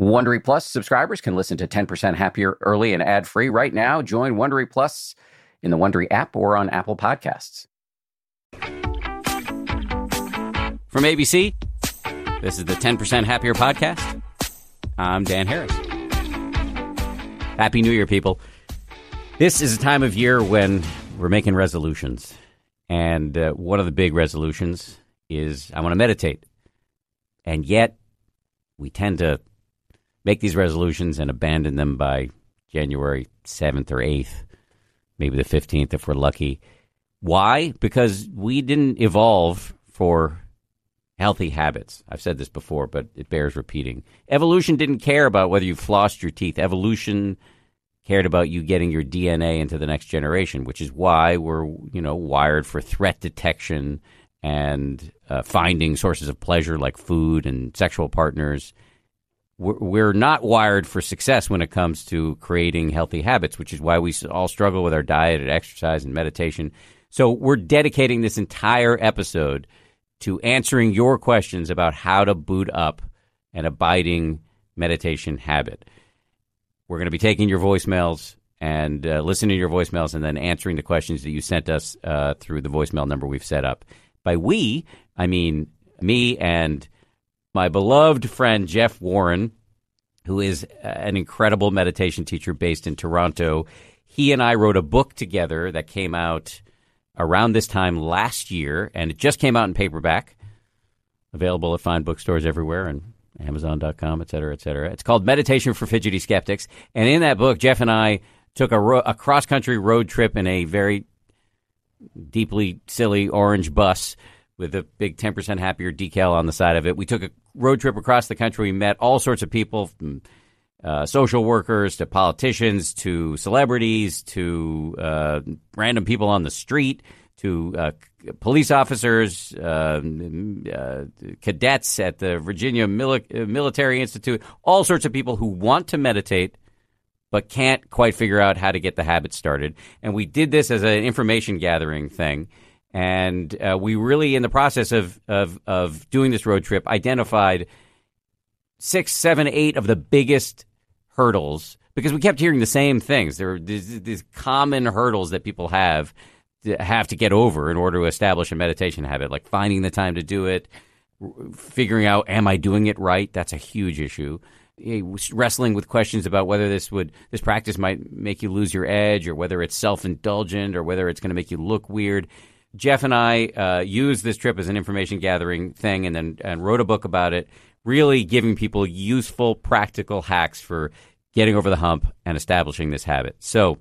Wondery Plus subscribers can listen to 10% Happier early and ad free right now. Join Wondery Plus in the Wondery app or on Apple Podcasts. From ABC, this is the 10% Happier podcast. I'm Dan Harris. Happy New Year, people. This is a time of year when we're making resolutions. And uh, one of the big resolutions is I want to meditate. And yet, we tend to make these resolutions and abandon them by January 7th or 8th, maybe the 15th if we're lucky. Why? Because we didn't evolve for healthy habits. I've said this before, but it bears repeating. Evolution didn't care about whether you flossed your teeth. Evolution cared about you getting your DNA into the next generation, which is why we're, you know, wired for threat detection and uh, finding sources of pleasure like food and sexual partners we're not wired for success when it comes to creating healthy habits, which is why we all struggle with our diet and exercise and meditation. So we're dedicating this entire episode to answering your questions about how to boot up an abiding meditation habit. We're going to be taking your voicemails and uh, listening to your voicemails and then answering the questions that you sent us uh, through the voicemail number we've set up. By we, I mean me and my beloved friend Jeff Warren, who is uh, an incredible meditation teacher based in Toronto. He and I wrote a book together that came out around this time last year, and it just came out in paperback, available at fine bookstores everywhere and Amazon.com, et cetera, et cetera. It's called Meditation for Fidgety Skeptics. And in that book, Jeff and I took a, ro- a cross country road trip in a very deeply silly orange bus with a big 10% happier decal on the side of it. We took a road trip across the country. We met all sorts of people from uh, social workers to politicians to celebrities to uh, random people on the street to uh, police officers, uh, uh, cadets at the Virginia Mil- Military Institute, all sorts of people who want to meditate but can't quite figure out how to get the habit started. And we did this as an information gathering thing. And uh, we really, in the process of, of, of doing this road trip, identified six, seven, eight of the biggest hurdles because we kept hearing the same things. There are these, these common hurdles that people have to have to get over in order to establish a meditation habit, like finding the time to do it, figuring out, am I doing it right? That's a huge issue. Wrestling with questions about whether this would this practice might make you lose your edge, or whether it's self indulgent, or whether it's going to make you look weird. Jeff and I uh, used this trip as an information gathering thing and then and wrote a book about it, really giving people useful, practical hacks for getting over the hump and establishing this habit. So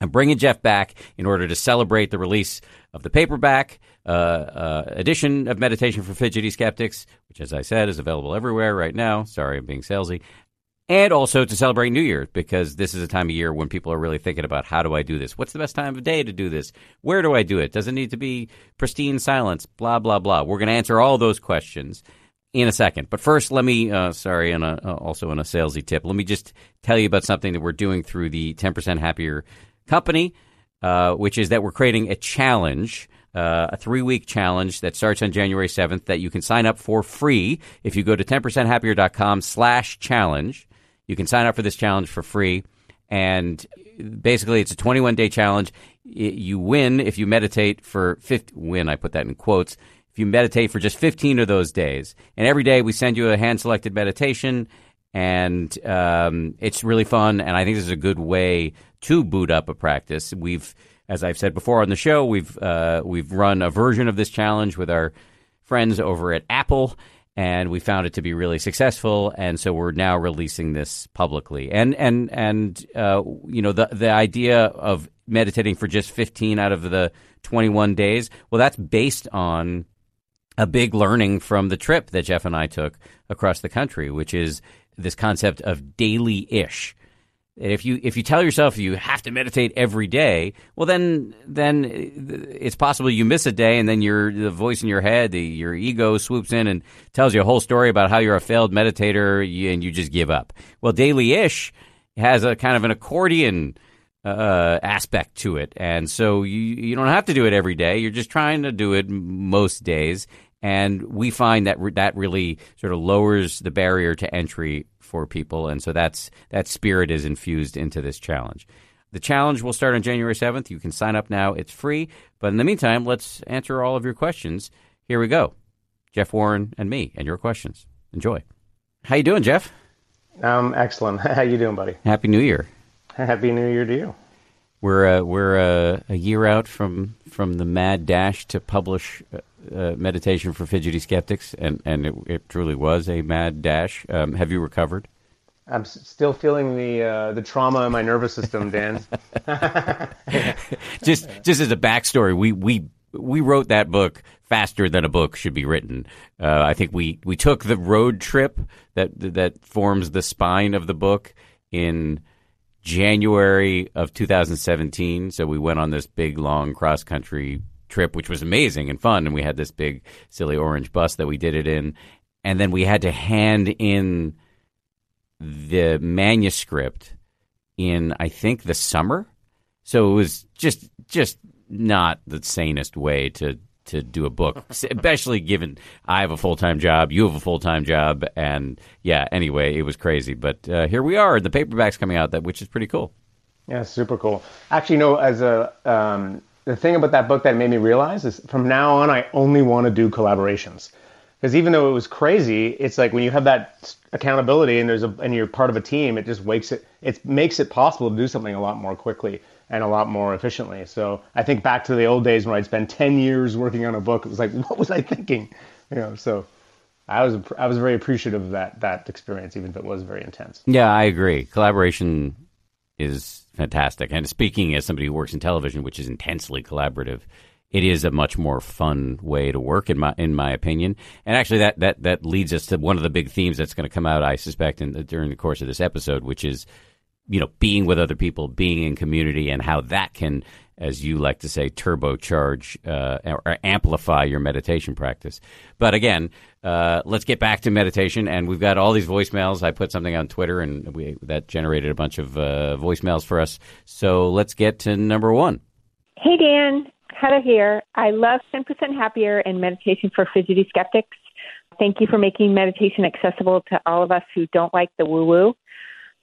I'm bringing Jeff back in order to celebrate the release of the paperback uh, uh, edition of Meditation for Fidgety Skeptics, which, as I said, is available everywhere right now. Sorry, I'm being salesy and also to celebrate New Year because this is a time of year when people are really thinking about how do I do this? What's the best time of day to do this? Where do I do it? Does it need to be pristine silence? Blah blah blah. We're going to answer all those questions in a second. But first, let me uh, sorry, and uh, also on a salesy tip, let me just tell you about something that we're doing through the Ten Percent Happier Company, uh, which is that we're creating a challenge. Uh, a three week challenge that starts on January 7th that you can sign up for free if you go to 10percenthappier.com slash challenge. You can sign up for this challenge for free. And basically, it's a 21 day challenge. You win if you meditate for 50, win, I put that in quotes, if you meditate for just 15 of those days. And every day we send you a hand selected meditation. And um, it's really fun. And I think this is a good way to boot up a practice. We've, as I've said before on the show, we've, uh, we've run a version of this challenge with our friends over at Apple and we found it to be really successful, and so we're now releasing this publicly. And and and uh, you know the the idea of meditating for just 15 out of the 21 days, well, that's based on a big learning from the trip that Jeff and I took across the country, which is this concept of daily ish. If you if you tell yourself you have to meditate every day, well then then it's possible you miss a day, and then your the voice in your head, the, your ego swoops in and tells you a whole story about how you're a failed meditator, and you just give up. Well, daily ish has a kind of an accordion uh, aspect to it, and so you you don't have to do it every day. You're just trying to do it most days, And we find that re- that really sort of lowers the barrier to entry for people, and so that's that spirit is infused into this challenge. The challenge will start on January 7th. You can sign up now. It's free. But in the meantime, let's answer all of your questions. Here we go. Jeff Warren and me and your questions. Enjoy. How you doing, Jeff? Um, excellent. How you doing, buddy? Happy New Year. Happy New Year to you. We're uh, we're uh, a year out from from the mad dash to publish uh, meditation for fidgety skeptics, and and it, it truly was a mad dash. Um, have you recovered? I'm still feeling the uh, the trauma in my nervous system, Dan. just just as a backstory, we we we wrote that book faster than a book should be written. Uh, I think we we took the road trip that that forms the spine of the book in January of 2017. So we went on this big long cross country trip, which was amazing and fun, and we had this big silly orange bus that we did it in, and then we had to hand in the manuscript in I think the summer. So it was just just not the sanest way to to do a book, especially given I have a full time job, you have a full time job, and yeah. Anyway, it was crazy, but uh, here we are. The paperback's coming out, that which is pretty cool. Yeah, super cool. Actually, no, as a um, the thing about that book that made me realize is from now on, I only want to do collaborations because even though it was crazy, it's like when you have that accountability and there's a and you're part of a team, it just wakes it it makes it possible to do something a lot more quickly and a lot more efficiently. So I think back to the old days when I'd spend 10 years working on a book. It was like, what was I thinking? You know, so I was I was very appreciative of that that experience, even if it was very intense. Yeah, I agree. Collaboration is fantastic. And speaking as somebody who works in television, which is intensely collaborative, it is a much more fun way to work in my in my opinion. And actually, that that that leads us to one of the big themes that's going to come out, I suspect, in, during the course of this episode, which is you know being with other people, being in community, and how that can, as you like to say, turbocharge uh, or amplify your meditation practice. But again, uh, let's get back to meditation, and we've got all these voicemails. I put something on Twitter, and we, that generated a bunch of uh, voicemails for us. So let's get to number one. Hey Dan, Heather here. I love 10% Happier and Meditation for Fidgety Skeptics. Thank you for making meditation accessible to all of us who don't like the woo woo.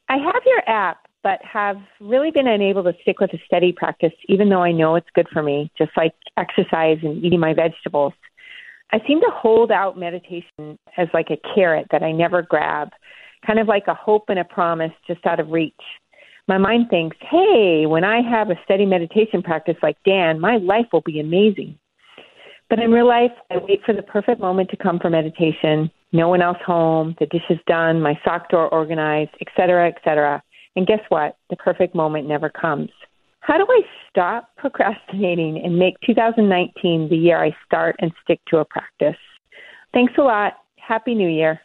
I have your app, but have really been unable to stick with a steady practice, even though I know it's good for me, just like exercise and eating my vegetables. I seem to hold out meditation as like a carrot that I never grab, kind of like a hope and a promise just out of reach my mind thinks, hey, when I have a steady meditation practice like Dan, my life will be amazing. But in real life, I wait for the perfect moment to come for meditation. No one else home, the dishes done, my sock drawer organized, etc., etc. And guess what? The perfect moment never comes. How do I stop procrastinating and make 2019 the year I start and stick to a practice? Thanks a lot. Happy New Year.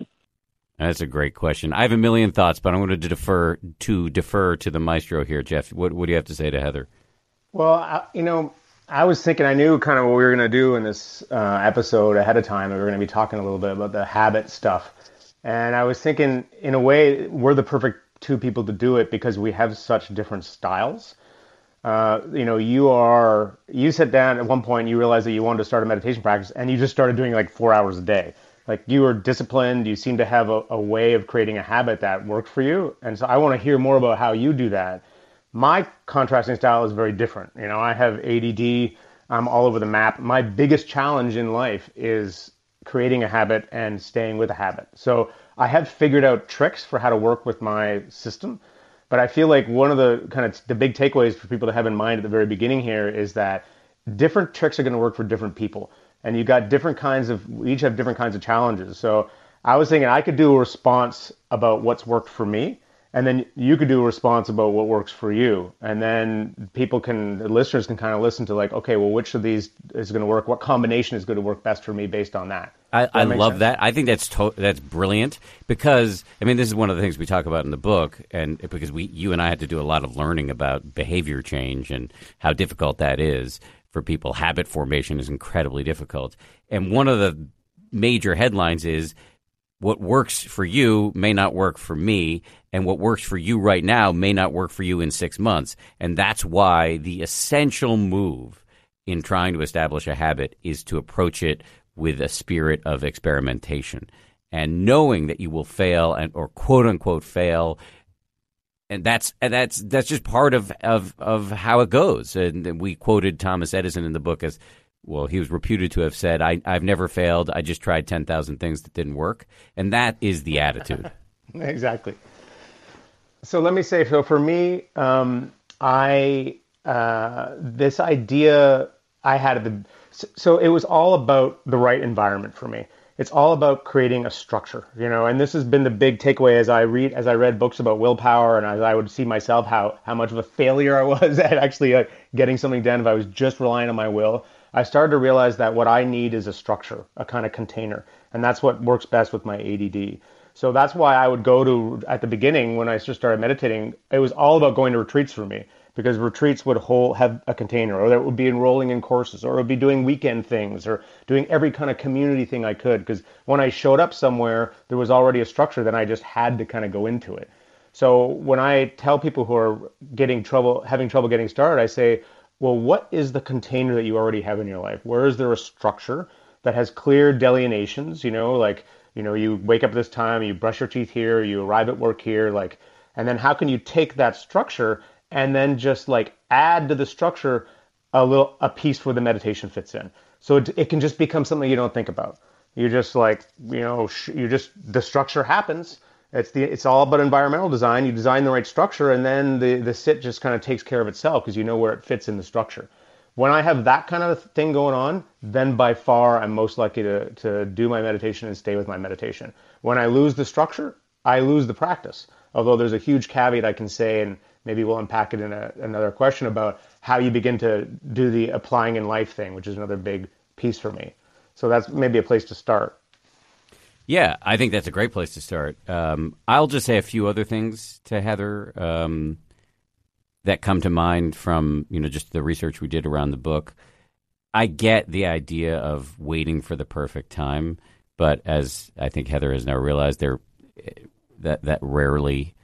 That's a great question. I have a million thoughts, but I'm going to defer to defer to the maestro here, Jeff. What, what do you have to say to Heather? Well, I, you know, I was thinking I knew kind of what we were going to do in this uh, episode ahead of time. We were going to be talking a little bit about the habit stuff, and I was thinking, in a way, we're the perfect two people to do it because we have such different styles. Uh, you know, you are you sat down at one point, you realized that you wanted to start a meditation practice, and you just started doing like four hours a day. Like you are disciplined you seem to have a, a way of creating a habit that worked for you. And so i want to hear more about how you do that. My contrasting style is very different. You know i have add i'm all over the map. My biggest challenge in life is creating a habit and staying with a habit. So i have figured out tricks for how to work with my system but i feel like one of the kind of the big takeaways for people to have in mind at the very beginning here is that different tricks are going to work for different people and you got different kinds of we each have different kinds of challenges. So i was thinking i could do a response about what's worked for me and then you could do a response about what works for you and then people can the listeners can kind of listen to like okay well which of these is going to work what combination is going to work best for me based on that I, I love sense? that. I think that's to- that's brilliant because I mean this is one of the things we talk about in the book, and because we you and I had to do a lot of learning about behavior change and how difficult that is for people. Habit formation is incredibly difficult. And one of the major headlines is what works for you may not work for me, and what works for you right now may not work for you in six months. And that's why the essential move in trying to establish a habit is to approach it with a spirit of experimentation and knowing that you will fail and or quote unquote fail. And that's that's that's just part of, of of how it goes. And we quoted Thomas Edison in the book as well he was reputed to have said I I've never failed. I just tried 10,000 things that didn't work. And that is the attitude. Exactly so let me say so for me um, I uh, this idea I had the so it was all about the right environment for me. It's all about creating a structure, you know, and this has been the big takeaway as I read as I read books about willpower and as I would see myself how how much of a failure I was at actually uh, getting something done if I was just relying on my will. I started to realize that what I need is a structure, a kind of container, and that's what works best with my ADD. So that's why I would go to at the beginning when I just started meditating. It was all about going to retreats for me because retreats would hold, have a container, or that would be enrolling in courses, or it would be doing weekend things, or doing every kind of community thing I could. Because when I showed up somewhere, there was already a structure, then I just had to kind of go into it. So when I tell people who are getting trouble, having trouble getting started, I say, well, what is the container that you already have in your life? Where is there a structure that has clear delineations? You know, like you know, you wake up this time, you brush your teeth here, you arrive at work here, like, and then how can you take that structure and then just like add to the structure a little a piece where the meditation fits in. So it, it can just become something you don't think about. You just like you know sh- you just the structure happens. It's the it's all about environmental design. You design the right structure, and then the the sit just kind of takes care of itself because you know where it fits in the structure. When I have that kind of thing going on, then by far I'm most likely to to do my meditation and stay with my meditation. When I lose the structure, I lose the practice. Although there's a huge caveat I can say, and maybe we'll unpack it in a, another question about how you begin to do the applying in life thing, which is another big piece for me. So that's maybe a place to start. Yeah, I think that's a great place to start. Um, I'll just say a few other things to Heather um, that come to mind from you know just the research we did around the book. I get the idea of waiting for the perfect time, but as I think Heather has now realized, there that that rarely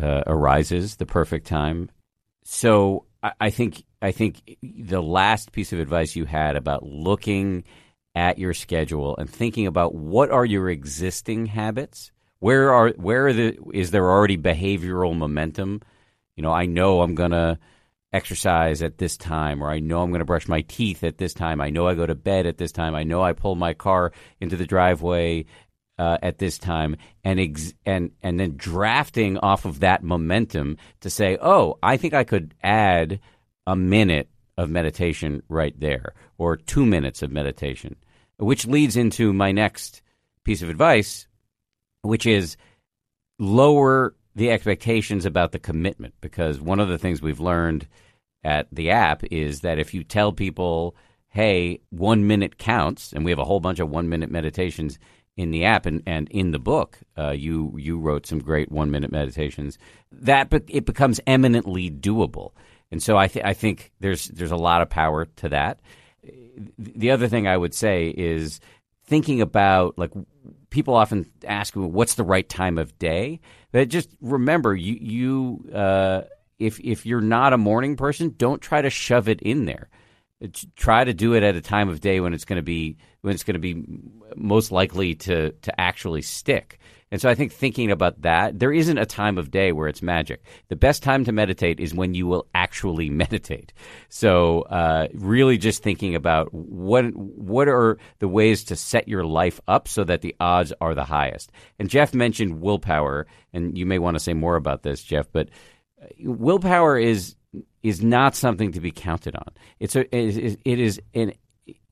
uh, arises, the perfect time. So I, I think I think the last piece of advice you had about looking at your schedule and thinking about what are your existing habits. Where are where are the is there already behavioral momentum? You know, I know I'm gonna exercise at this time, or I know I'm going to brush my teeth at this time. I know I go to bed at this time. I know I pull my car into the driveway uh, at this time, and ex- and and then drafting off of that momentum to say, oh, I think I could add a minute of meditation right there, or two minutes of meditation, which leads into my next piece of advice, which is lower the expectations about the commitment, because one of the things we've learned at the app is that if you tell people, hey, one minute counts, and we have a whole bunch of one minute meditations in the app and, and in the book, uh, you you wrote some great one minute meditations. That but it becomes eminently doable, and so I th- I think there's there's a lot of power to that. The other thing I would say is thinking about like people often ask me what's the right time of day. But just remember you you uh, if if you're not a morning person, don't try to shove it in there try to do it at a time of day when it's going to be when it's going to be most likely to to actually stick. And so I think thinking about that, there isn't a time of day where it's magic. The best time to meditate is when you will actually meditate. So uh, really, just thinking about what what are the ways to set your life up so that the odds are the highest. And Jeff mentioned willpower, and you may want to say more about this, Jeff, but uh, willpower is is not something to be counted on. It's a, it is an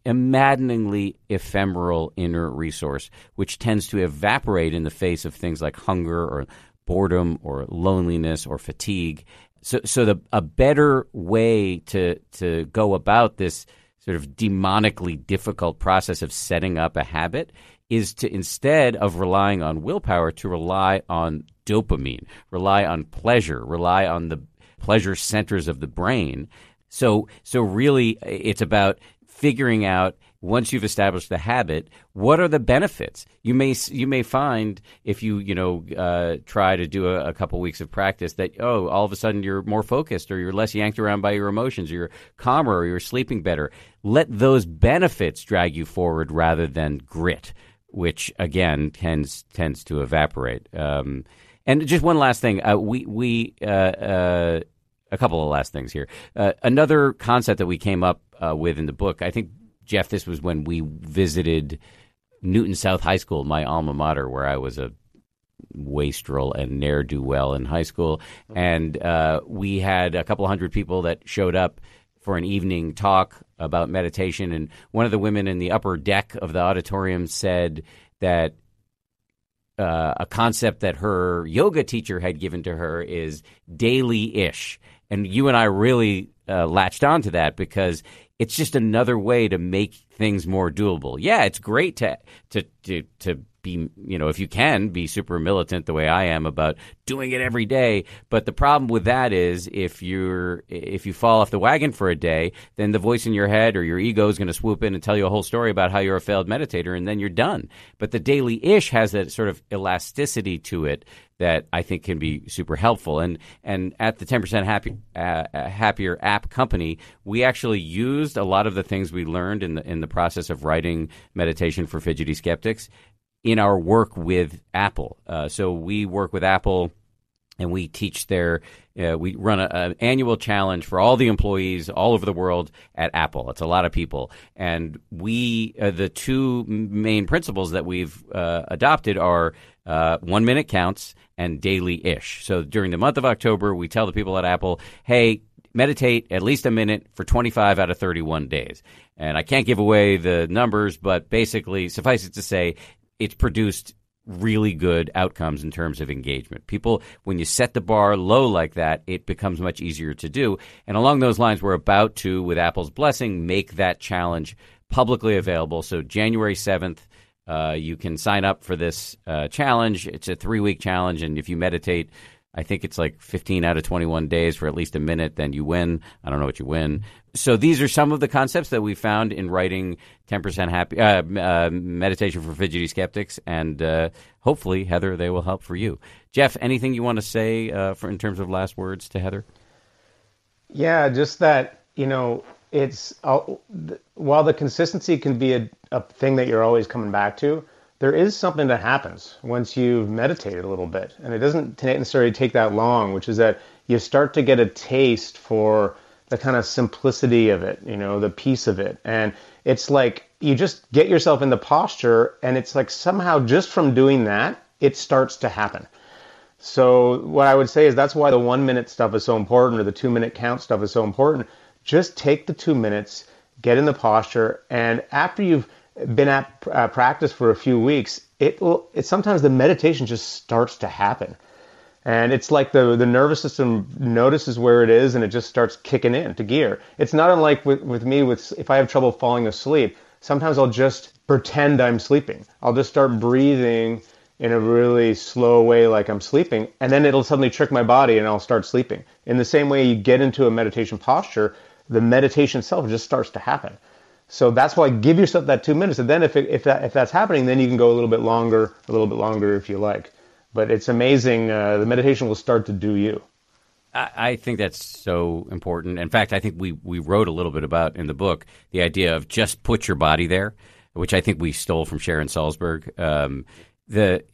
a maddeningly ephemeral inner resource, which tends to evaporate in the face of things like hunger or boredom or loneliness or fatigue. So, so the a better way to to go about this sort of demonically difficult process of setting up a habit is to instead of relying on willpower, to rely on dopamine, rely on pleasure, rely on the pleasure centers of the brain. So, so really, it's about figuring out once you've established the habit, what are the benefits? You may you may find if you you know uh, try to do a, a couple weeks of practice that oh all of a sudden you're more focused or you're less yanked around by your emotions, or you're calmer, or you're sleeping better. Let those benefits drag you forward rather than grit, which again tends tends to evaporate. Um, and just one last thing, uh, we we. Uh, uh a couple of last things here. Uh, another concept that we came up uh, with in the book, I think Jeff, this was when we visited Newton South High School, my alma mater, where I was a wastrel and ne'er do well in high school. And uh, we had a couple hundred people that showed up for an evening talk about meditation. And one of the women in the upper deck of the auditorium said that uh, a concept that her yoga teacher had given to her is daily ish. And you and I really uh, latched onto that because it's just another way to make things more doable. Yeah, it's great to to to to be, you know, if you can be super militant the way I am about doing it every day. But the problem with that is if you're if you fall off the wagon for a day, then the voice in your head or your ego is going to swoop in and tell you a whole story about how you're a failed meditator, and then you're done. But the daily ish has that sort of elasticity to it that I think can be super helpful. And and at the 10% happy, uh, uh, happier app company, we actually used a lot of the things we learned in the in the process of writing meditation for fidgety skeptics in our work with Apple. Uh, so we work with Apple and we teach their uh, we run an annual challenge for all the employees all over the world at Apple. It's a lot of people, and we uh, the two main principles that we've uh, adopted are one minute counts and daily ish. So during the month of October, we tell the people at Apple, hey. Meditate at least a minute for 25 out of 31 days. And I can't give away the numbers, but basically, suffice it to say, it's produced really good outcomes in terms of engagement. People, when you set the bar low like that, it becomes much easier to do. And along those lines, we're about to, with Apple's blessing, make that challenge publicly available. So January 7th, uh, you can sign up for this uh, challenge. It's a three week challenge. And if you meditate, I think it's like 15 out of 21 days for at least a minute, then you win. I don't know what you win. So these are some of the concepts that we found in writing 10% happy uh, uh, meditation for fidgety skeptics, and uh, hopefully, Heather, they will help for you. Jeff, anything you want to say uh, for in terms of last words to Heather? Yeah, just that you know, it's uh, while the consistency can be a, a thing that you're always coming back to there is something that happens once you've meditated a little bit. And it doesn't necessarily take that long, which is that you start to get a taste for the kind of simplicity of it, you know, the peace of it. And it's like you just get yourself in the posture, and it's like somehow just from doing that, it starts to happen. So, what I would say is that's why the one minute stuff is so important, or the two minute count stuff is so important. Just take the two minutes, get in the posture, and after you've been at uh, practice for a few weeks, it will. It sometimes the meditation just starts to happen, and it's like the the nervous system notices where it is, and it just starts kicking in to gear. It's not unlike with with me with if I have trouble falling asleep. Sometimes I'll just pretend I'm sleeping. I'll just start breathing in a really slow way like I'm sleeping, and then it'll suddenly trick my body and I'll start sleeping. In the same way you get into a meditation posture, the meditation itself just starts to happen. So that's why give yourself that two minutes, and then if it, if that if that's happening, then you can go a little bit longer, a little bit longer if you like. But it's amazing. Uh, the meditation will start to do you. I think that's so important. In fact, I think we, we wrote a little bit about in the book the idea of just put your body there, which I think we stole from Sharon Salzberg. Um, the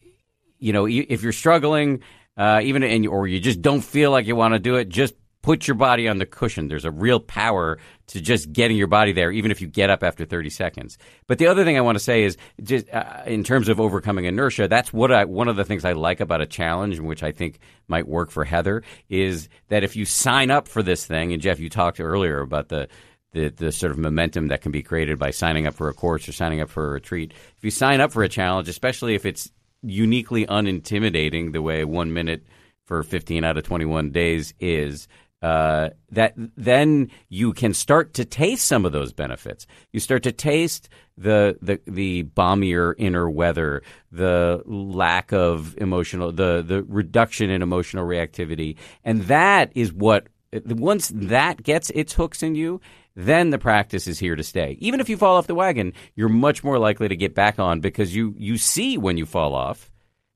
you know if you're struggling, uh, even in, or you just don't feel like you want to do it, just put your body on the cushion. There's a real power to just getting your body there, even if you get up after 30 seconds. But the other thing I want to say is, just uh, in terms of overcoming inertia, that's what I, one of the things I like about a challenge, which I think might work for Heather, is that if you sign up for this thing, and Jeff, you talked earlier about the the, the sort of momentum that can be created by signing up for a course or signing up for a retreat. If you sign up for a challenge, especially if it's uniquely unintimidating the way one minute for 15 out of 21 days is, uh, that then you can start to taste some of those benefits. You start to taste the the the balmier inner weather, the lack of emotional, the the reduction in emotional reactivity, and that is what once that gets its hooks in you, then the practice is here to stay. Even if you fall off the wagon, you're much more likely to get back on because you you see when you fall off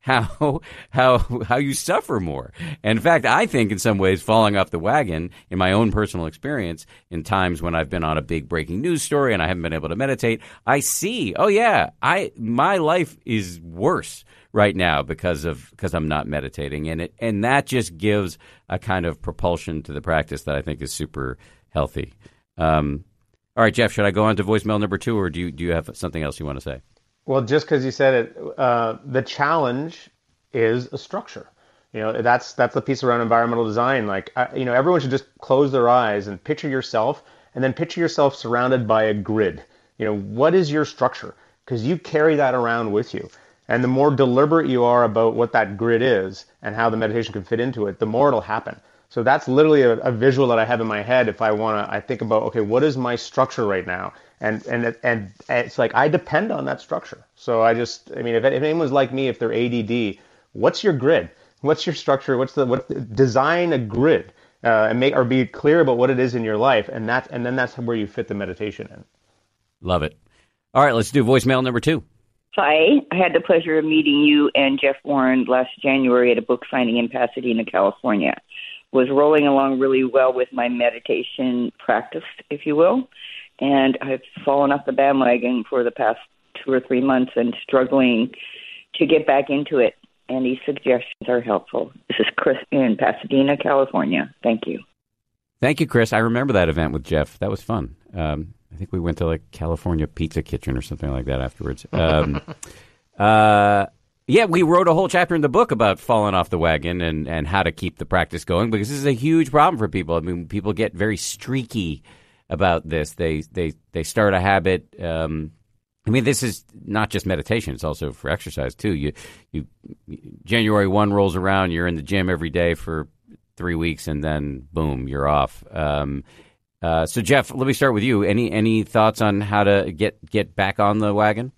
how how how you suffer more. And in fact, I think in some ways falling off the wagon in my own personal experience in times when I've been on a big breaking news story and I haven't been able to meditate, I see, oh yeah, I my life is worse right now because of because I'm not meditating and it and that just gives a kind of propulsion to the practice that I think is super healthy. Um, all right, Jeff, should I go on to voicemail number 2 or do you do you have something else you want to say? Well, just because you said it, uh, the challenge is a structure. You know, that's that's the piece around environmental design. Like, uh, you know, everyone should just close their eyes and picture yourself, and then picture yourself surrounded by a grid. You know, what is your structure? Because you carry that around with you. And the more deliberate you are about what that grid is and how the meditation can fit into it, the more it'll happen. So that's literally a, a visual that I have in my head. If I want to, I think about, okay, what is my structure right now? and and and it's like I depend on that structure. So I just, I mean, if, if anyone's like me, if they're ADD, what's your grid? What's your structure? What's the what? Design a grid uh, and make or be clear about what it is in your life, and that and then that's where you fit the meditation in. Love it. All right, let's do voicemail number two. Hi, I had the pleasure of meeting you and Jeff Warren last January at a book signing in Pasadena, California. Was rolling along really well with my meditation practice, if you will and I've fallen off the bandwagon for the past two or three months and struggling to get back into it. Any suggestions are helpful. This is Chris in Pasadena, California. Thank you. Thank you, Chris. I remember that event with Jeff. That was fun. Um, I think we went to like California Pizza Kitchen or something like that afterwards. Um, uh, yeah, we wrote a whole chapter in the book about falling off the wagon and, and how to keep the practice going because this is a huge problem for people. I mean, people get very streaky about this. They they they start a habit. Um, I mean, this is not just meditation; it's also for exercise too. You you January one rolls around, you're in the gym every day for three weeks, and then boom, you're off. Um, uh, so, Jeff, let me start with you. Any any thoughts on how to get get back on the wagon?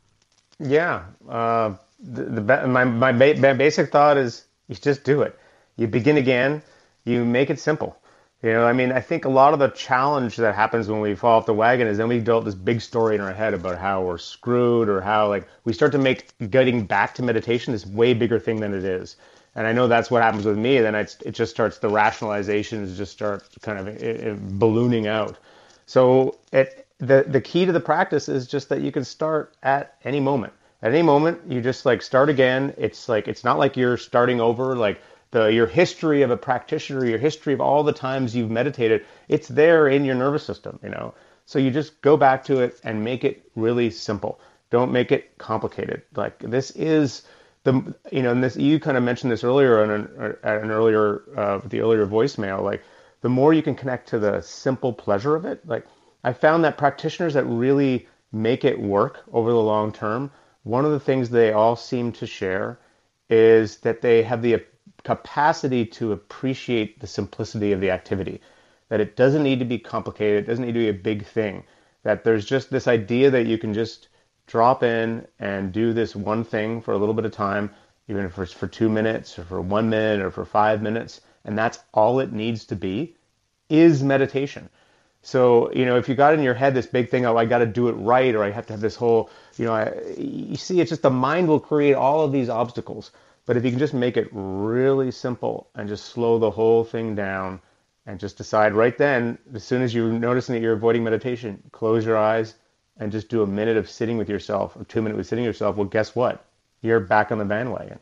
Yeah, uh, the, the my my basic thought is you just do it. You begin again. You make it simple. You know, I mean, I think a lot of the challenge that happens when we fall off the wagon is then we develop this big story in our head about how we're screwed or how like we start to make getting back to meditation this way bigger thing than it is. And I know that's what happens with me. Then it just starts the rationalizations just start kind of it, it ballooning out. So it the the key to the practice is just that you can start at any moment. At any moment, you just like start again. It's like it's not like you're starting over. Like the your history of a practitioner, your history of all the times you've meditated, it's there in your nervous system, you know. So you just go back to it and make it really simple. Don't make it complicated. Like this is the you know, and this you kind of mentioned this earlier on an, at an earlier uh, the earlier voicemail. Like the more you can connect to the simple pleasure of it, like I found that practitioners that really make it work over the long term, one of the things they all seem to share is that they have the capacity to appreciate the simplicity of the activity. That it doesn't need to be complicated, it doesn't need to be a big thing. That there's just this idea that you can just drop in and do this one thing for a little bit of time, even if it's for two minutes or for one minute or for five minutes, and that's all it needs to be, is meditation. So, you know, if you got in your head this big thing, oh, I got to do it right, or I have to have this whole, you know, I, you see, it's just the mind will create all of these obstacles. But if you can just make it really simple and just slow the whole thing down and just decide right then, as soon as you're noticing that you're avoiding meditation, close your eyes and just do a minute of sitting with yourself or two minutes with sitting with yourself. Well, guess what? You're back on the bandwagon.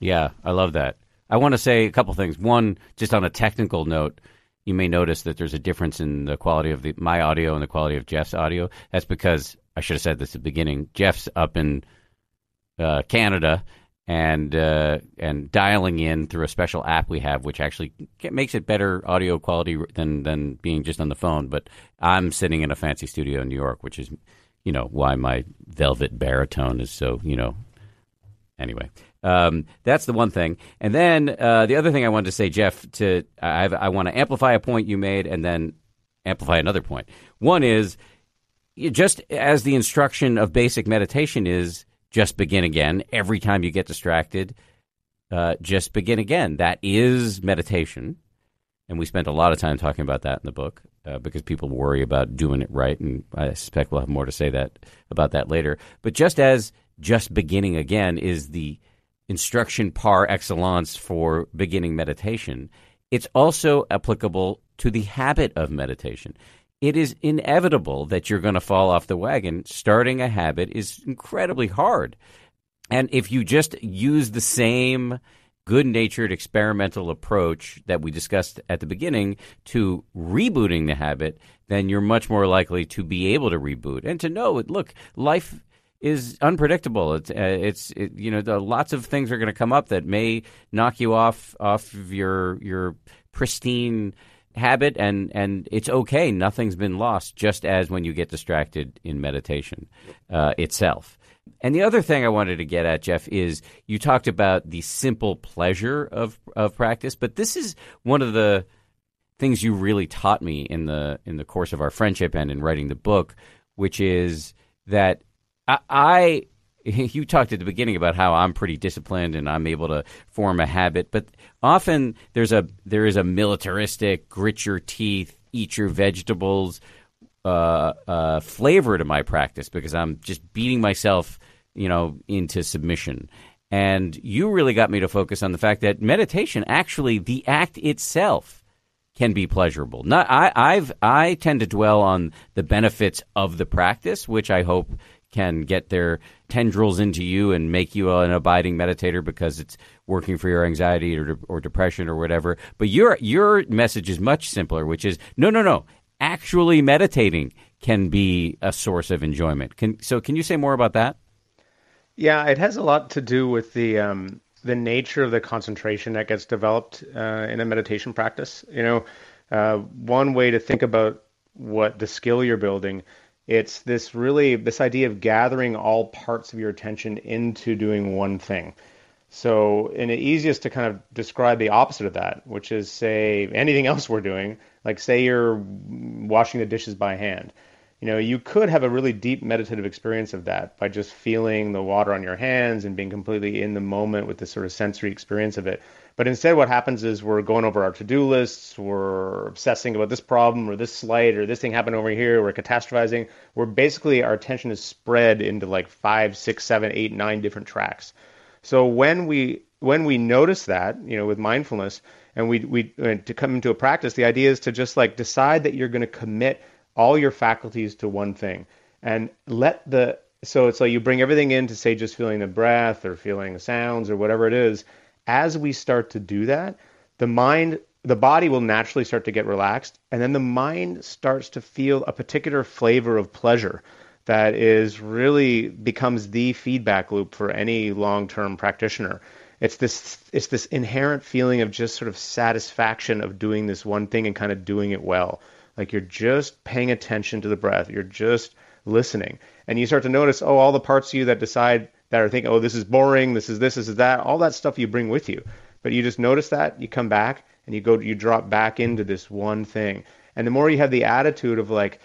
Yeah, I love that. I want to say a couple things. One, just on a technical note, you may notice that there's a difference in the quality of the, my audio and the quality of Jeff's audio. That's because I should have said this at the beginning. Jeff's up in uh, Canada, and uh, and dialing in through a special app we have, which actually makes it better audio quality than than being just on the phone. But I'm sitting in a fancy studio in New York, which is, you know, why my velvet baritone is so, you know. Anyway, um, that's the one thing. And then uh, the other thing I wanted to say, Jeff, to I, I want to amplify a point you made, and then amplify another point. One is just as the instruction of basic meditation is just begin again. Every time you get distracted, uh, just begin again. That is meditation. and we spent a lot of time talking about that in the book uh, because people worry about doing it right, and I suspect we'll have more to say that about that later. But just as just beginning again is the instruction par excellence for beginning meditation, it's also applicable to the habit of meditation. It is inevitable that you're going to fall off the wagon. Starting a habit is incredibly hard. And if you just use the same good natured experimental approach that we discussed at the beginning to rebooting the habit, then you're much more likely to be able to reboot and to know look, life is unpredictable. It's, uh, it's it, you know, the, lots of things are going to come up that may knock you off off your your pristine habit, and and it's okay. Nothing's been lost. Just as when you get distracted in meditation uh, itself. And the other thing I wanted to get at, Jeff, is you talked about the simple pleasure of of practice, but this is one of the things you really taught me in the in the course of our friendship and in writing the book, which is that I, I you talked at the beginning about how I'm pretty disciplined and I'm able to form a habit, but often there's a there is a militaristic grit your teeth, eat your vegetables uh, uh, flavor to my practice because I'm just beating myself, you know, into submission. And you really got me to focus on the fact that meditation, actually, the act itself, can be pleasurable. Not I, I've I tend to dwell on the benefits of the practice, which I hope can get their tendrils into you and make you an abiding meditator because it's working for your anxiety or, or depression or whatever. But your your message is much simpler, which is no, no, no. Actually, meditating can be a source of enjoyment. Can, so, can you say more about that? Yeah, it has a lot to do with the um, the nature of the concentration that gets developed uh, in a meditation practice. You know, uh, one way to think about what the skill you're building it's this really this idea of gathering all parts of your attention into doing one thing. So, and the easiest to kind of describe the opposite of that, which is say anything else we're doing, like say you're washing the dishes by hand. You know, you could have a really deep meditative experience of that by just feeling the water on your hands and being completely in the moment with this sort of sensory experience of it. But instead, what happens is we're going over our to-do lists, we're obsessing about this problem or this slight or this thing happened over here, we're catastrophizing. We're basically our attention is spread into like five, six, seven, eight, nine different tracks. So when we when we notice that, you know, with mindfulness, and we we uh, to come into a practice, the idea is to just like decide that you're going to commit all your faculties to one thing and let the so it's like you bring everything in to say just feeling the breath or feeling the sounds or whatever it is as we start to do that, the mind, the body will naturally start to get relaxed, and then the mind starts to feel a particular flavor of pleasure that is really becomes the feedback loop for any long-term practitioner. It's this it's this inherent feeling of just sort of satisfaction of doing this one thing and kind of doing it well. Like you're just paying attention to the breath. You're just listening. And you start to notice, oh, all the parts of you that decide that are thinking, oh, this is boring, this is this, this is that, all that stuff you bring with you. But you just notice that, you come back, and you go, you drop back into this one thing. And the more you have the attitude of like,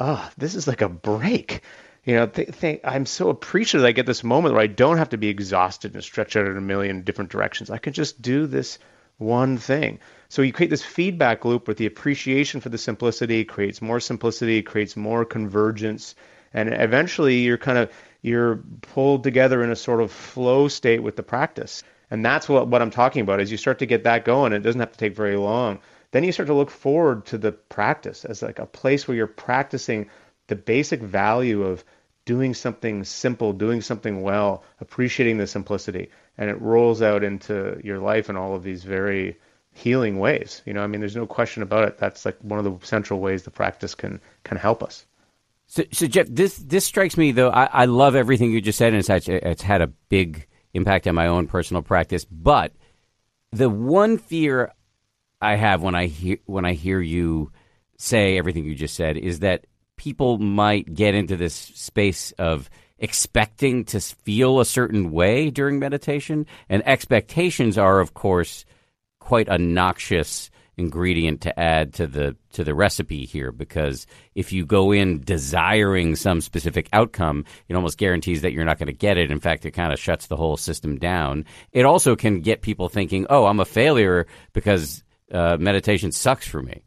oh, this is like a break. You know, th- th- I'm so appreciative I get this moment where I don't have to be exhausted and stretched out in a million different directions. I can just do this one thing. So you create this feedback loop where the appreciation for the simplicity creates more simplicity, creates more convergence, and eventually you're kind of you're pulled together in a sort of flow state with the practice. And that's what, what I'm talking about. is you start to get that going, it doesn't have to take very long. Then you start to look forward to the practice as like a place where you're practicing the basic value of doing something simple, doing something well, appreciating the simplicity. And it rolls out into your life in all of these very healing ways. You know, I mean, there's no question about it. That's like one of the central ways the practice can can help us. So, so Jeff, this this strikes me though. I, I love everything you just said, and it's it's had a big impact on my own personal practice. But the one fear I have when I hear when I hear you say everything you just said is that people might get into this space of expecting to feel a certain way during meditation, and expectations are, of course, quite a noxious ingredient to add to the to the recipe here because if you go in desiring some specific outcome, it almost guarantees that you're not going to get it. In fact, it kind of shuts the whole system down. It also can get people thinking, "Oh, I'm a failure because uh, meditation sucks for me.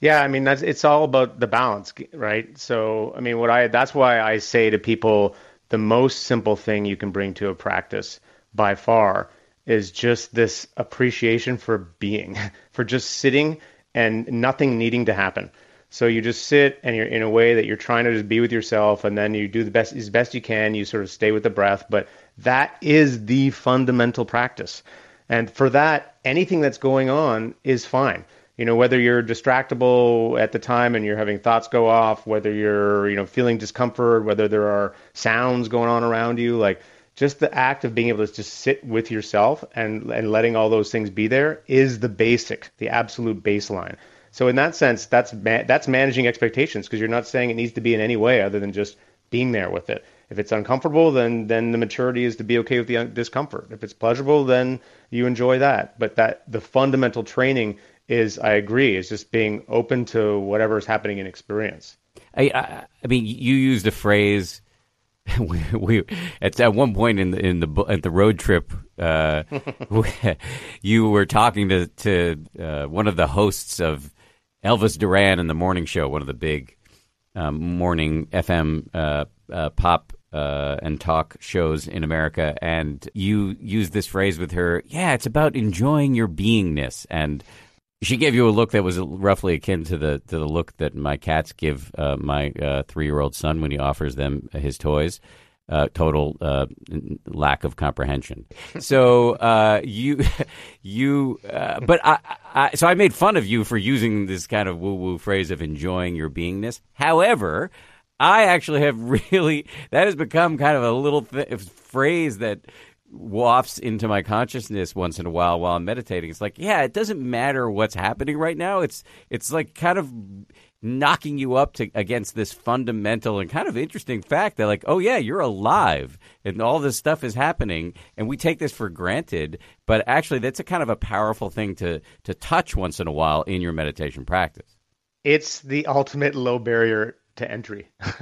Yeah, I mean that's it's all about the balance, right? So, I mean, what I that's why I say to people the most simple thing you can bring to a practice by far is just this appreciation for being, for just sitting and nothing needing to happen. So you just sit and you're in a way that you're trying to just be with yourself and then you do the best as best you can, you sort of stay with the breath, but that is the fundamental practice. And for that, anything that's going on is fine. You know, whether you're distractible at the time and you're having thoughts go off, whether you're, you know, feeling discomfort, whether there are sounds going on around you, like just the act of being able to just sit with yourself and and letting all those things be there is the basic, the absolute baseline. So in that sense, that's ma- that's managing expectations because you're not saying it needs to be in any way other than just being there with it. If it's uncomfortable, then then the maturity is to be okay with the discomfort. If it's pleasurable, then you enjoy that. But that the fundamental training is, I agree, is just being open to whatever is happening in experience. I, I, I mean, you used a phrase. We, we at, at one point in the in the at the road trip, uh, you were talking to to uh, one of the hosts of Elvis Duran in the morning show, one of the big um, morning FM uh, uh, pop uh, and talk shows in America, and you used this phrase with her. Yeah, it's about enjoying your beingness, and she gave you a look that was roughly akin to the to the look that my cats give uh, my uh, three year old son when he offers them his toys uh, total uh, lack of comprehension. So uh, you, you, uh, but I, I, so I made fun of you for using this kind of woo woo phrase of enjoying your beingness. However, I actually have really that has become kind of a little th- phrase that wafts into my consciousness once in a while while I'm meditating. It's like, yeah, it doesn't matter what's happening right now. It's it's like kind of knocking you up to against this fundamental and kind of interesting fact that like oh yeah you're alive and all this stuff is happening and we take this for granted but actually that's a kind of a powerful thing to to touch once in a while in your meditation practice it's the ultimate low barrier to entry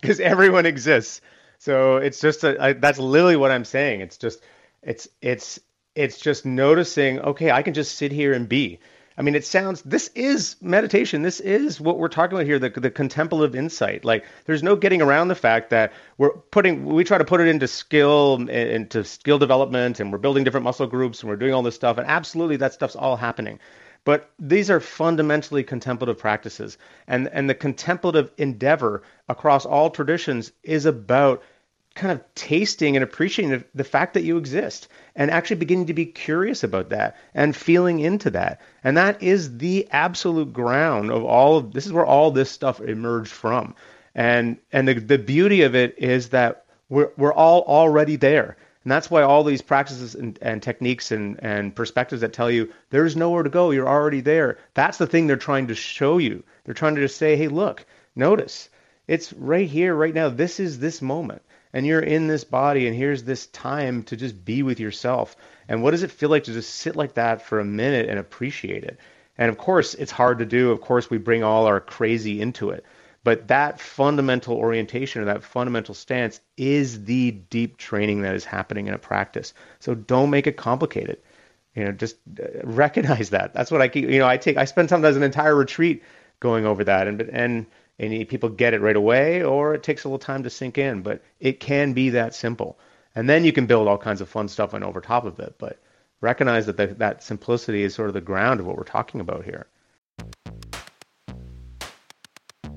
because everyone exists so it's just a, I, that's literally what i'm saying it's just it's it's it's just noticing okay i can just sit here and be I mean, it sounds, this is meditation. This is what we're talking about here, the, the contemplative insight. Like, there's no getting around the fact that we're putting, we try to put it into skill, eh, into skill development, and we're building different muscle groups, and we're doing all this stuff. And absolutely, that stuff's all happening. But these are fundamentally contemplative practices. And, and the contemplative endeavor across all traditions is about kind of tasting and appreciating the fact that you exist and actually beginning to be curious about that and feeling into that. And that is the absolute ground of all of this is where all this stuff emerged from. And and the, the beauty of it is that we're we're all already there. And that's why all these practices and, and techniques and, and perspectives that tell you there's nowhere to go, you're already there. That's the thing they're trying to show you. They're trying to just say, hey, look, notice. It's right here, right now. This is this moment and you're in this body and here's this time to just be with yourself and what does it feel like to just sit like that for a minute and appreciate it and of course it's hard to do of course we bring all our crazy into it but that fundamental orientation or that fundamental stance is the deep training that is happening in a practice so don't make it complicated you know just uh, recognize that that's what i keep you know i take i spend sometimes an entire retreat going over that and and and people get it right away, or it takes a little time to sink in. But it can be that simple, and then you can build all kinds of fun stuff on over top of it. But recognize that the, that simplicity is sort of the ground of what we're talking about here.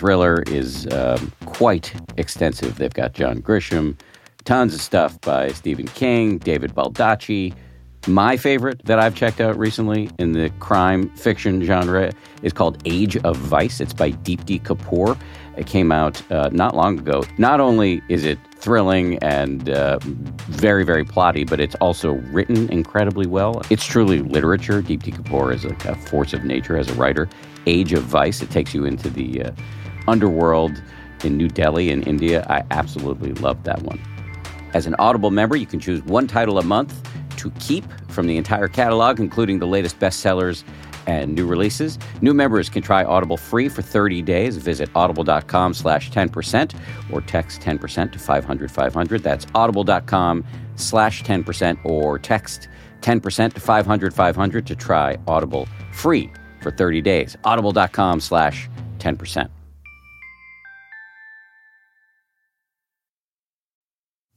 thriller is um, quite extensive. They've got John Grisham, tons of stuff by Stephen King, David Baldacci. My favorite that I've checked out recently in the crime fiction genre is called Age of Vice. It's by Deepti Kapoor. It came out uh, not long ago. Not only is it thrilling and uh, very, very plotty, but it's also written incredibly well. It's truly literature. Deepti Kapoor is a, a force of nature as a writer. Age of Vice, it takes you into the uh, underworld in New Delhi in India. I absolutely love that one. As an Audible member, you can choose one title a month to keep from the entire catalog, including the latest bestsellers and new releases. New members can try Audible free for 30 days. Visit audible.com slash 10% or text 10% to 500 500. That's audible.com slash 10% or text 10% to 500 500 to try Audible free for 30 days. Audible.com slash 10%.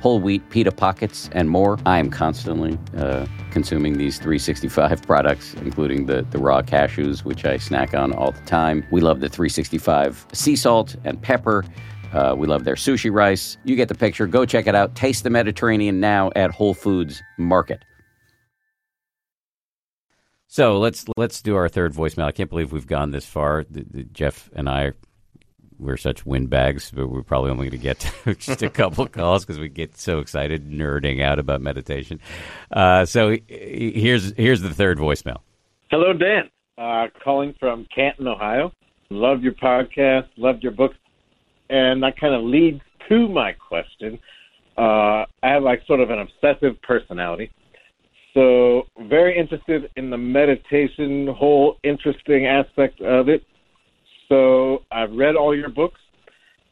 whole wheat pita pockets, and more. I am constantly uh, consuming these 365 products, including the, the raw cashews, which I snack on all the time. We love the 365 sea salt and pepper. Uh, we love their sushi rice. You get the picture. Go check it out. Taste the Mediterranean now at Whole Foods Market. So let's let's do our third voicemail. I can't believe we've gone this far. The, the, Jeff and I we're such windbags, but we're probably only going to get just a couple calls because we get so excited nerding out about meditation. Uh, so here's here's the third voicemail. Hello, Dan. Uh, calling from Canton, Ohio. Love your podcast. Loved your book, and that kind of leads to my question. Uh, I have like sort of an obsessive personality. So, very interested in the meditation whole interesting aspect of it so I've read all your books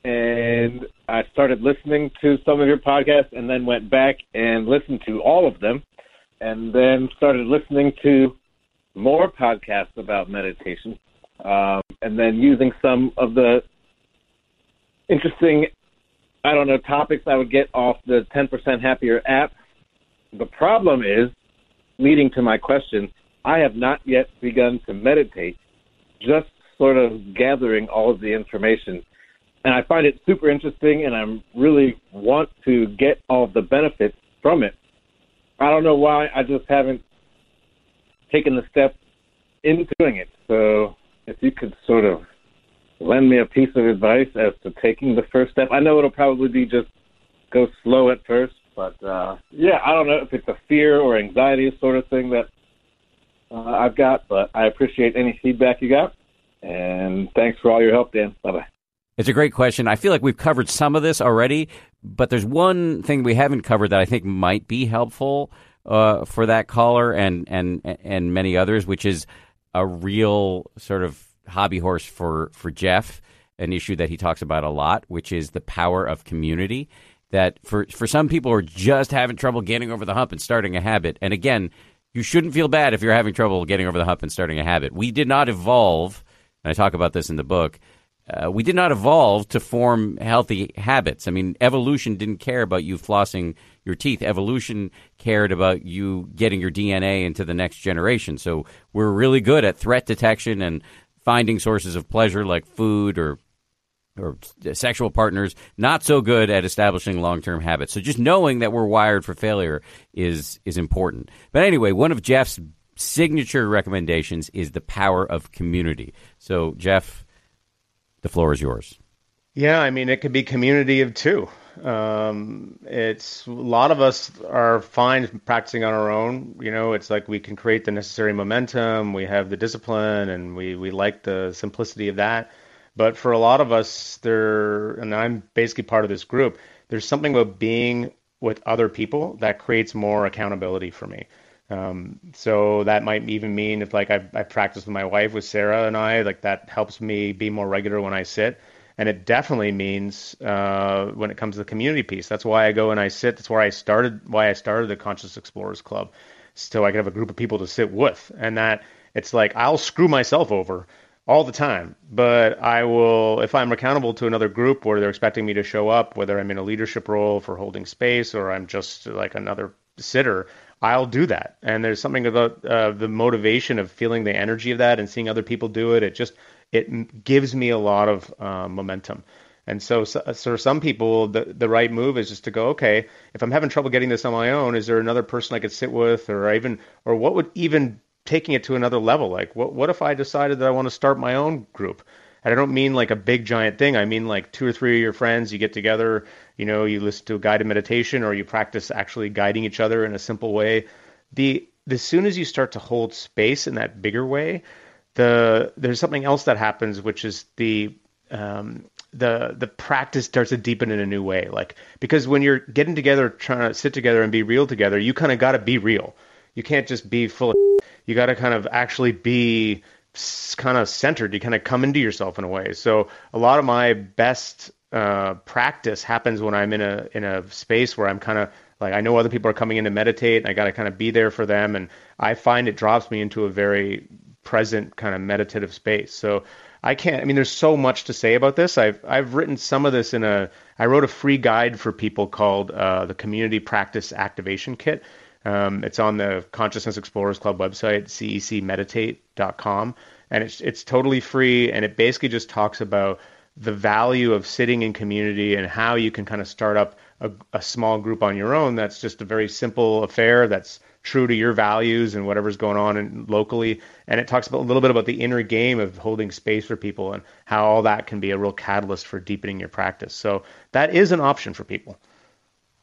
and I started listening to some of your podcasts and then went back and listened to all of them and then started listening to more podcasts about meditation um, and then using some of the interesting, I don't know, topics I would get off the 10% Happier app. The problem is, leading to my question, I have not yet begun to meditate just sort of gathering all of the information. And I find it super interesting, and I really want to get all the benefits from it. I don't know why I just haven't taken the step in doing it. So if you could sort of lend me a piece of advice as to taking the first step. I know it'll probably be just go slow at first, but uh, yeah, I don't know if it's a fear or anxiety sort of thing that uh, I've got, but I appreciate any feedback you got. And thanks for all your help, Dan. Bye bye. It's a great question. I feel like we've covered some of this already, but there's one thing we haven't covered that I think might be helpful uh, for that caller and and and many others, which is a real sort of hobby horse for for Jeff, an issue that he talks about a lot, which is the power of community. That for for some people are just having trouble getting over the hump and starting a habit. And again, you shouldn't feel bad if you're having trouble getting over the hump and starting a habit. We did not evolve and I talk about this in the book. Uh, we did not evolve to form healthy habits. I mean, evolution didn't care about you flossing your teeth. Evolution cared about you getting your DNA into the next generation. So we're really good at threat detection and finding sources of pleasure like food or or sexual partners. Not so good at establishing long term habits. So just knowing that we're wired for failure is is important. But anyway, one of Jeff's signature recommendations is the power of community. So, Jeff, the floor is yours. Yeah, I mean, it could be community of two. Um, it's a lot of us are fine practicing on our own. You know, it's like we can create the necessary momentum, we have the discipline, and we, we like the simplicity of that. But for a lot of us, there, and I'm basically part of this group, there's something about being with other people that creates more accountability for me. Um, so that might even mean if like I, I practice with my wife, with Sarah and I, like that helps me be more regular when I sit. And it definitely means uh, when it comes to the community piece. That's why I go and I sit. That's where I started. Why I started the Conscious Explorers Club, so I could have a group of people to sit with. And that it's like I'll screw myself over all the time. But I will, if I'm accountable to another group where they're expecting me to show up, whether I'm in a leadership role for holding space or I'm just like another sitter, I'll do that. And there's something about uh, the motivation of feeling the energy of that and seeing other people do it. It just it gives me a lot of uh, momentum. And so, so, for some people, the the right move is just to go, okay, if I'm having trouble getting this on my own, is there another person I could sit with, or even, or what would even taking it to another level. Like, what what if I decided that I want to start my own group? And I don't mean like a big giant thing. I mean like two or three of your friends, you get together, you know, you listen to a guided meditation or you practice actually guiding each other in a simple way. The as soon as you start to hold space in that bigger way, the there's something else that happens, which is the um, the the practice starts to deepen in a new way. Like because when you're getting together, trying to sit together and be real together, you kind of got to be real. You can't just be full of you got to kind of actually be kind of centered. You kind of come into yourself in a way. So a lot of my best uh, practice happens when I'm in a in a space where I'm kind of like I know other people are coming in to meditate, and I got to kind of be there for them, and I find it drops me into a very present kind of meditative space. So I can't. I mean, there's so much to say about this. I've I've written some of this in a. I wrote a free guide for people called uh, the Community Practice Activation Kit, um, it's on the Consciousness Explorers Club website, cecmeditate.com, and it's it's totally free, and it basically just talks about the value of sitting in community and how you can kind of start up a, a small group on your own. That's just a very simple affair that's true to your values and whatever's going on locally. And it talks about, a little bit about the inner game of holding space for people and how all that can be a real catalyst for deepening your practice. So that is an option for people.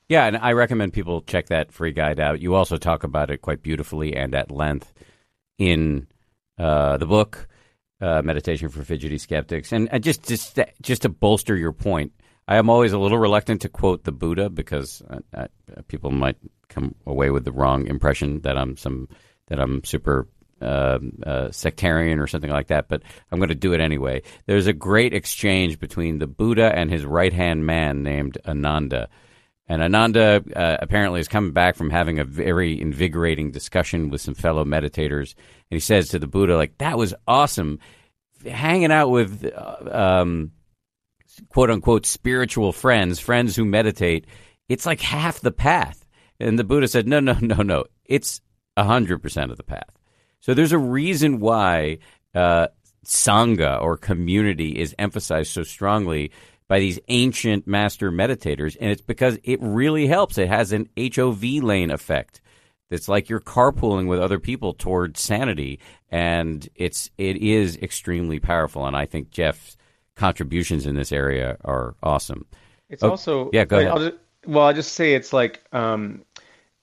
Yeah, and I recommend people check that free guide out. You also talk about it quite beautifully and at length in uh, the book, uh, Meditation for Fidgety Skeptics. And uh, just, just, just to bolster your point, I am always a little reluctant to quote the Buddha because uh, uh, people might come away with the wrong impression that I'm some that I'm super uh, uh, sectarian or something like that, but I'm going to do it anyway. There's a great exchange between the Buddha and his right hand man named Ananda, and Ananda uh, apparently is coming back from having a very invigorating discussion with some fellow meditators. And he says to the Buddha, like, that was awesome. Hanging out with, uh, um, quote unquote, spiritual friends, friends who meditate, it's like half the path. And the Buddha said, no, no, no, no. It's 100% of the path. So there's a reason why uh, Sangha or community is emphasized so strongly by these ancient master meditators, and it's because it really helps. It has an HOV lane effect. It's like you're carpooling with other people toward sanity, and it's it is extremely powerful. And I think Jeff's contributions in this area are awesome. It's oh, also yeah. Go like, ahead. I'll just, well, I'll just say it's like um,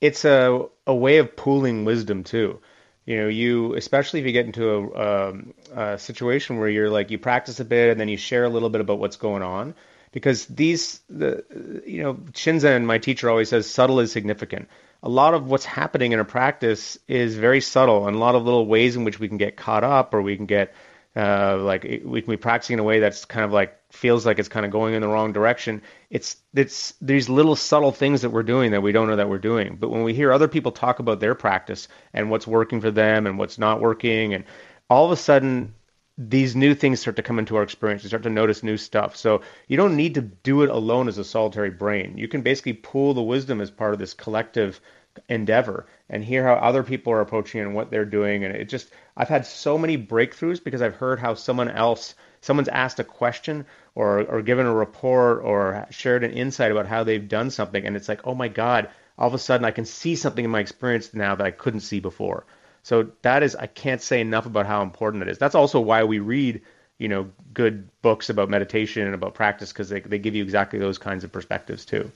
it's a a way of pooling wisdom too you know you especially if you get into a, um, a, situation where you're like you practice a bit and then you share a little bit about what's going on. Because these the you know shinzen my teacher always says subtle is significant. A lot of what's happening in a practice is very subtle and a lot of little ways in which we can get caught up or we can get uh, like we can be practicing in a way that's kind of like feels like it's kind of going in the wrong direction. It's it's these little subtle things that we're doing that we don't know that we're doing. But when we hear other people talk about their practice and what's working for them and what's not working, and all of a sudden these new things start to come into our experience. We start to notice new stuff. So you don't need to do it alone as a solitary brain. You can basically pool the wisdom as part of this collective endeavor and hear how other people are approaching it and what they're doing. And it just, I've had so many breakthroughs because I've heard how someone else, someone's asked a question or, or given a report or shared an insight about how they've done something. And it's like, oh my God, all of a sudden I can see something in my experience now that I couldn't see before. So that is, I can't say enough about how important that is. That's also why we read, you know, good books about meditation and about practice because they, they give you exactly those kinds of perspectives too.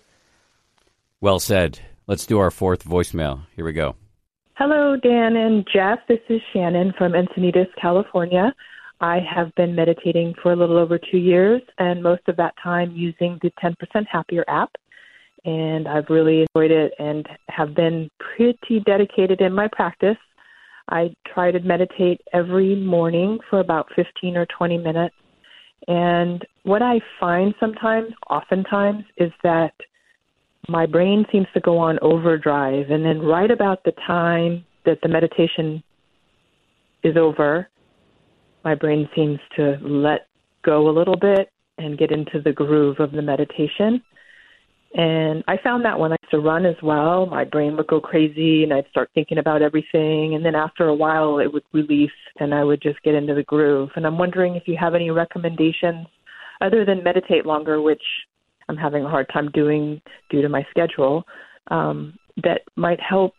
Well said. Let's do our fourth voicemail. Here we go. Hello, Dan and Jeff. This is Shannon from Encinitas, California. I have been meditating for a little over two years, and most of that time using the 10% Happier app. and I've really enjoyed it and have been pretty dedicated in my practice. I try to meditate every morning for about 15 or 20 minutes. And what I find sometimes, oftentimes, is that my brain seems to go on overdrive. And then, right about the time that the meditation is over, my brain seems to let go a little bit and get into the groove of the meditation. And I found that when I used to run as well, my brain would go crazy and I'd start thinking about everything. And then after a while, it would release and I would just get into the groove. And I'm wondering if you have any recommendations other than meditate longer, which I'm having a hard time doing due to my schedule, um, that might help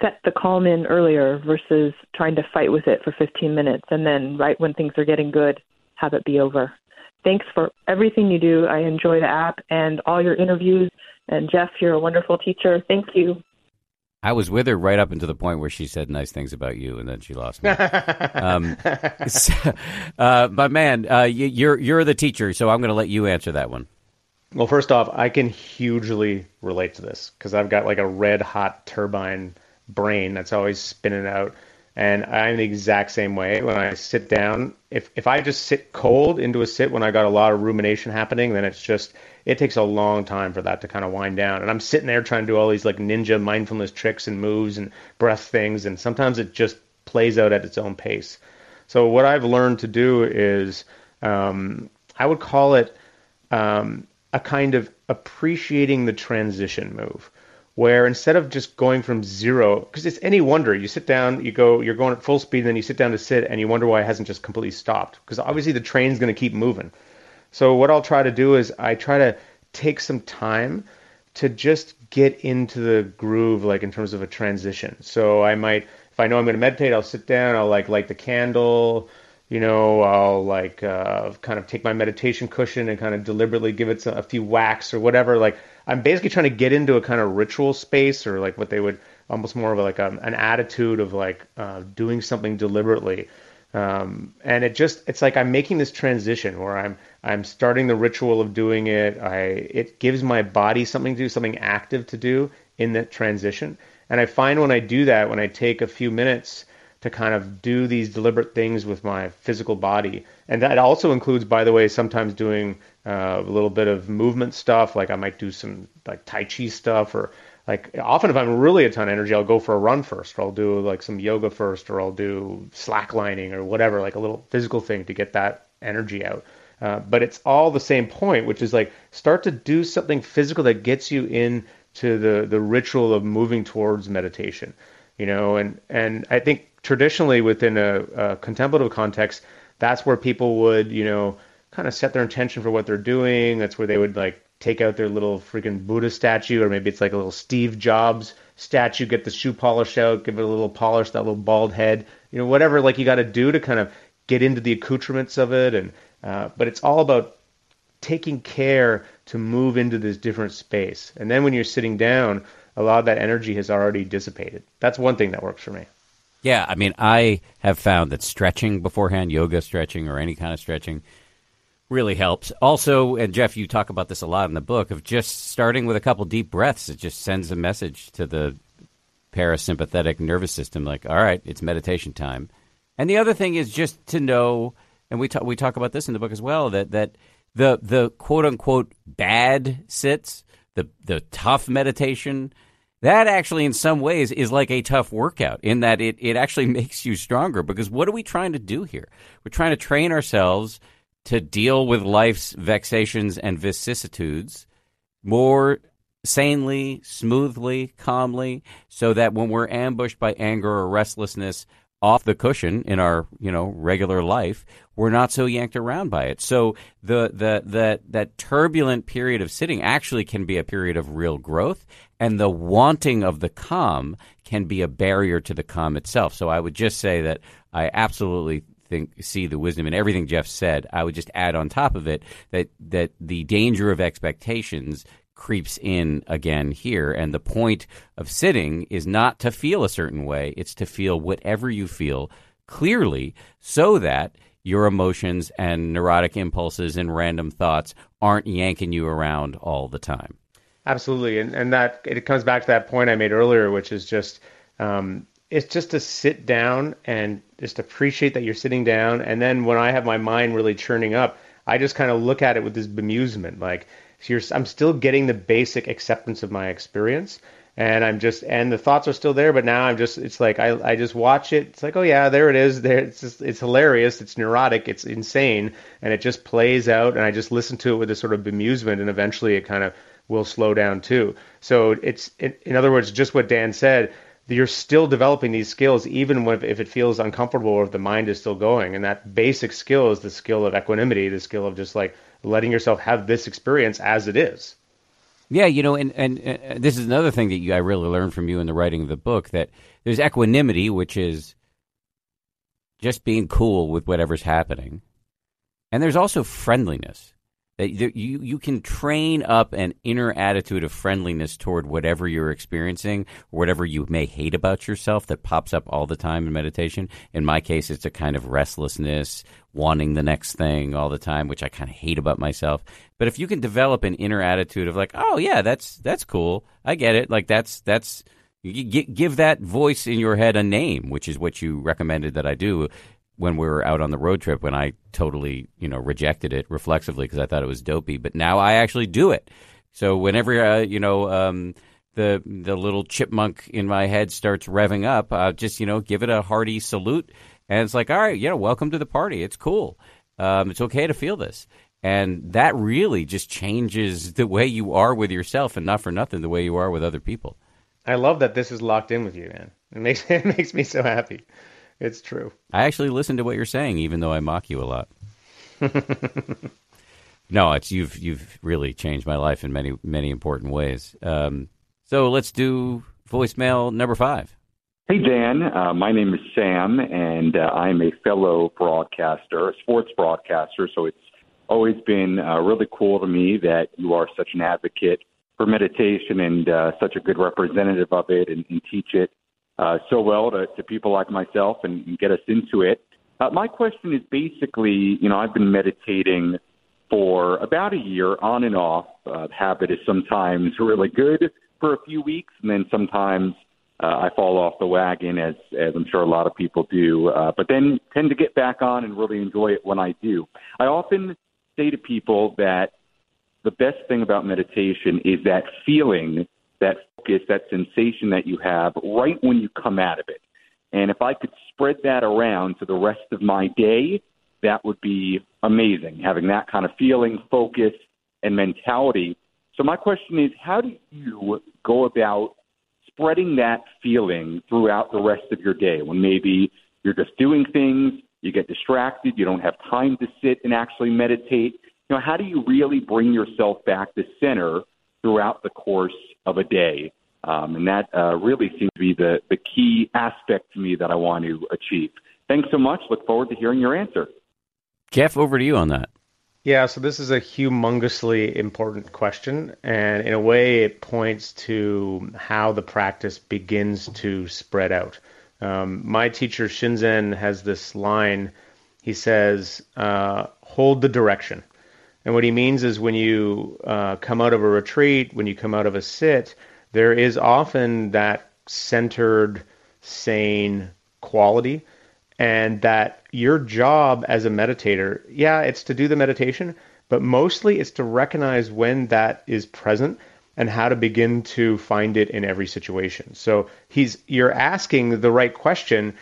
set the calm in earlier versus trying to fight with it for 15 minutes and then right when things are getting good, have it be over. Thanks for everything you do. I enjoy the app and all your interviews. And Jeff, you're a wonderful teacher. Thank you. I was with her right up until the point where she said nice things about you, and then she lost me. um, so, uh, but man, uh, you, you're you're the teacher, so I'm going to let you answer that one. Well, first off, I can hugely relate to this because I've got like a red hot turbine brain that's always spinning out. And I'm the exact same way. When I sit down, if if I just sit cold into a sit when I got a lot of rumination happening, then it's just it takes a long time for that to kind of wind down. And I'm sitting there trying to do all these like ninja mindfulness tricks and moves and breath things, and sometimes it just plays out at its own pace. So what I've learned to do is um, I would call it um, a kind of appreciating the transition move where instead of just going from zero, because it's any wonder, you sit down, you go, you're going at full speed, and then you sit down to sit, and you wonder why it hasn't just completely stopped. Because obviously the train's going to keep moving. So what I'll try to do is I try to take some time to just get into the groove, like in terms of a transition. So I might, if I know I'm going to meditate, I'll sit down, I'll like light the candle, you know, I'll like uh, kind of take my meditation cushion and kind of deliberately give it a few whacks or whatever, like I'm basically trying to get into a kind of ritual space or like what they would almost more of like a, an attitude of like uh, doing something deliberately. Um, and it just it's like I'm making this transition where I'm I'm starting the ritual of doing it. I it gives my body something to do, something active to do in that transition. And I find when I do that, when I take a few minutes to kind of do these deliberate things with my physical body, and that also includes, by the way, sometimes doing uh, a little bit of movement stuff. Like I might do some like Tai Chi stuff, or like often if I'm really a ton of energy, I'll go for a run first, or I'll do like some yoga first, or I'll do slacklining or whatever, like a little physical thing to get that energy out. Uh, but it's all the same point, which is like start to do something physical that gets you in to the the ritual of moving towards meditation, you know. And and I think traditionally within a, a contemplative context, that's where people would, you know, kind of set their intention for what they're doing. That's where they would like take out their little freaking Buddha statue, or maybe it's like a little Steve Jobs statue, get the shoe polish out, give it a little polish, that little bald head, you know, whatever like you got to do to kind of get into the accoutrements of it. And uh, but it's all about taking care to move into this different space. And then when you're sitting down, a lot of that energy has already dissipated. That's one thing that works for me. Yeah, I mean, I have found that stretching beforehand, yoga stretching or any kind of stretching, really helps. Also, and Jeff, you talk about this a lot in the book of just starting with a couple deep breaths. It just sends a message to the parasympathetic nervous system, like, all right, it's meditation time. And the other thing is just to know, and we talk we talk about this in the book as well, that that the the quote unquote bad sits, the the tough meditation, that actually in some ways is like a tough workout in that it, it actually makes you stronger because what are we trying to do here? We're trying to train ourselves to deal with life's vexations and vicissitudes more sanely, smoothly, calmly, so that when we're ambushed by anger or restlessness off the cushion in our, you know, regular life, we're not so yanked around by it. So the the that that turbulent period of sitting actually can be a period of real growth, and the wanting of the calm can be a barrier to the calm itself. So I would just say that I absolutely think see the wisdom in everything Jeff said. I would just add on top of it that that the danger of expectations creeps in again here. And the point of sitting is not to feel a certain way, it's to feel whatever you feel clearly so that your emotions and neurotic impulses and random thoughts aren't yanking you around all the time. Absolutely, and and that it comes back to that point I made earlier, which is just um, it's just to sit down and just appreciate that you're sitting down, and then when I have my mind really churning up, I just kind of look at it with this bemusement, like so I'm still getting the basic acceptance of my experience, and I'm just and the thoughts are still there, but now I'm just it's like I I just watch it. It's like oh yeah, there it is. There it's just, it's hilarious. It's neurotic. It's insane, and it just plays out, and I just listen to it with a sort of bemusement, and eventually it kind of will slow down too. So it's in other words, just what Dan said. You're still developing these skills, even if it feels uncomfortable or if the mind is still going. And that basic skill is the skill of equanimity, the skill of just like letting yourself have this experience as it is. Yeah, you know, and, and, this is another thing that you, I really learned from you in the writing of the book that there's equanimity, which is just being cool with whatever's happening. And there's also friendliness. You you can train up an inner attitude of friendliness toward whatever you're experiencing, whatever you may hate about yourself that pops up all the time in meditation. In my case, it's a kind of restlessness, wanting the next thing all the time, which I kind of hate about myself. But if you can develop an inner attitude of like, oh yeah, that's that's cool, I get it. Like that's that's give that voice in your head a name, which is what you recommended that I do when we were out on the road trip when I totally, you know, rejected it reflexively because I thought it was dopey. But now I actually do it. So whenever, uh, you know, um, the the little chipmunk in my head starts revving up, uh, just you know, give it a hearty salute, and it's like, all right, you know, welcome to the party. It's cool. Um, it's okay to feel this, and that really just changes the way you are with yourself, and not for nothing, the way you are with other people. I love that this is locked in with you, man. It makes it makes me so happy. It's true. I actually listen to what you're saying, even though I mock you a lot. no, it's you've you've really changed my life in many many important ways. Um, so let's do voicemail number five. Hey Dan, uh, my name is Sam, and uh, I'm a fellow broadcaster, a sports broadcaster. So it's always been uh, really cool to me that you are such an advocate for meditation and uh, such a good representative of it, and, and teach it uh, so well to, to people like myself and, and get us into it. Uh, my question is basically, you know, I've been meditating for about a year on and off. Uh, habit is sometimes really good for a few weeks, and then sometimes uh, I fall off the wagon, as as I'm sure a lot of people do. Uh, but then tend to get back on and really enjoy it when I do. I often say to people that the best thing about meditation is that feeling that focus, that sensation that you have right when you come out of it. And if I could spread that around to the rest of my day, that would be amazing, having that kind of feeling, focus, and mentality. So, my question is how do you go about spreading that feeling throughout the rest of your day when maybe you're just doing things, you get distracted, you don't have time to sit and actually meditate? You know, how do you really bring yourself back to center throughout the course of a day. Um, and that uh, really seems to be the, the key aspect to me that I want to achieve. Thanks so much. Look forward to hearing your answer. Jeff, over to you on that. Yeah, so this is a humongously important question, and in a way, it points to how the practice begins to spread out. Um, my teacher Shinzen has this line. He says, uh, "Hold the direction." And what he means is when you uh, come out of a retreat, when you come out of a sit, there is often that centered, sane quality. And that your job as a meditator, yeah, it's to do the meditation, but mostly it's to recognize when that is present and how to begin to find it in every situation. So he's you're asking the right question.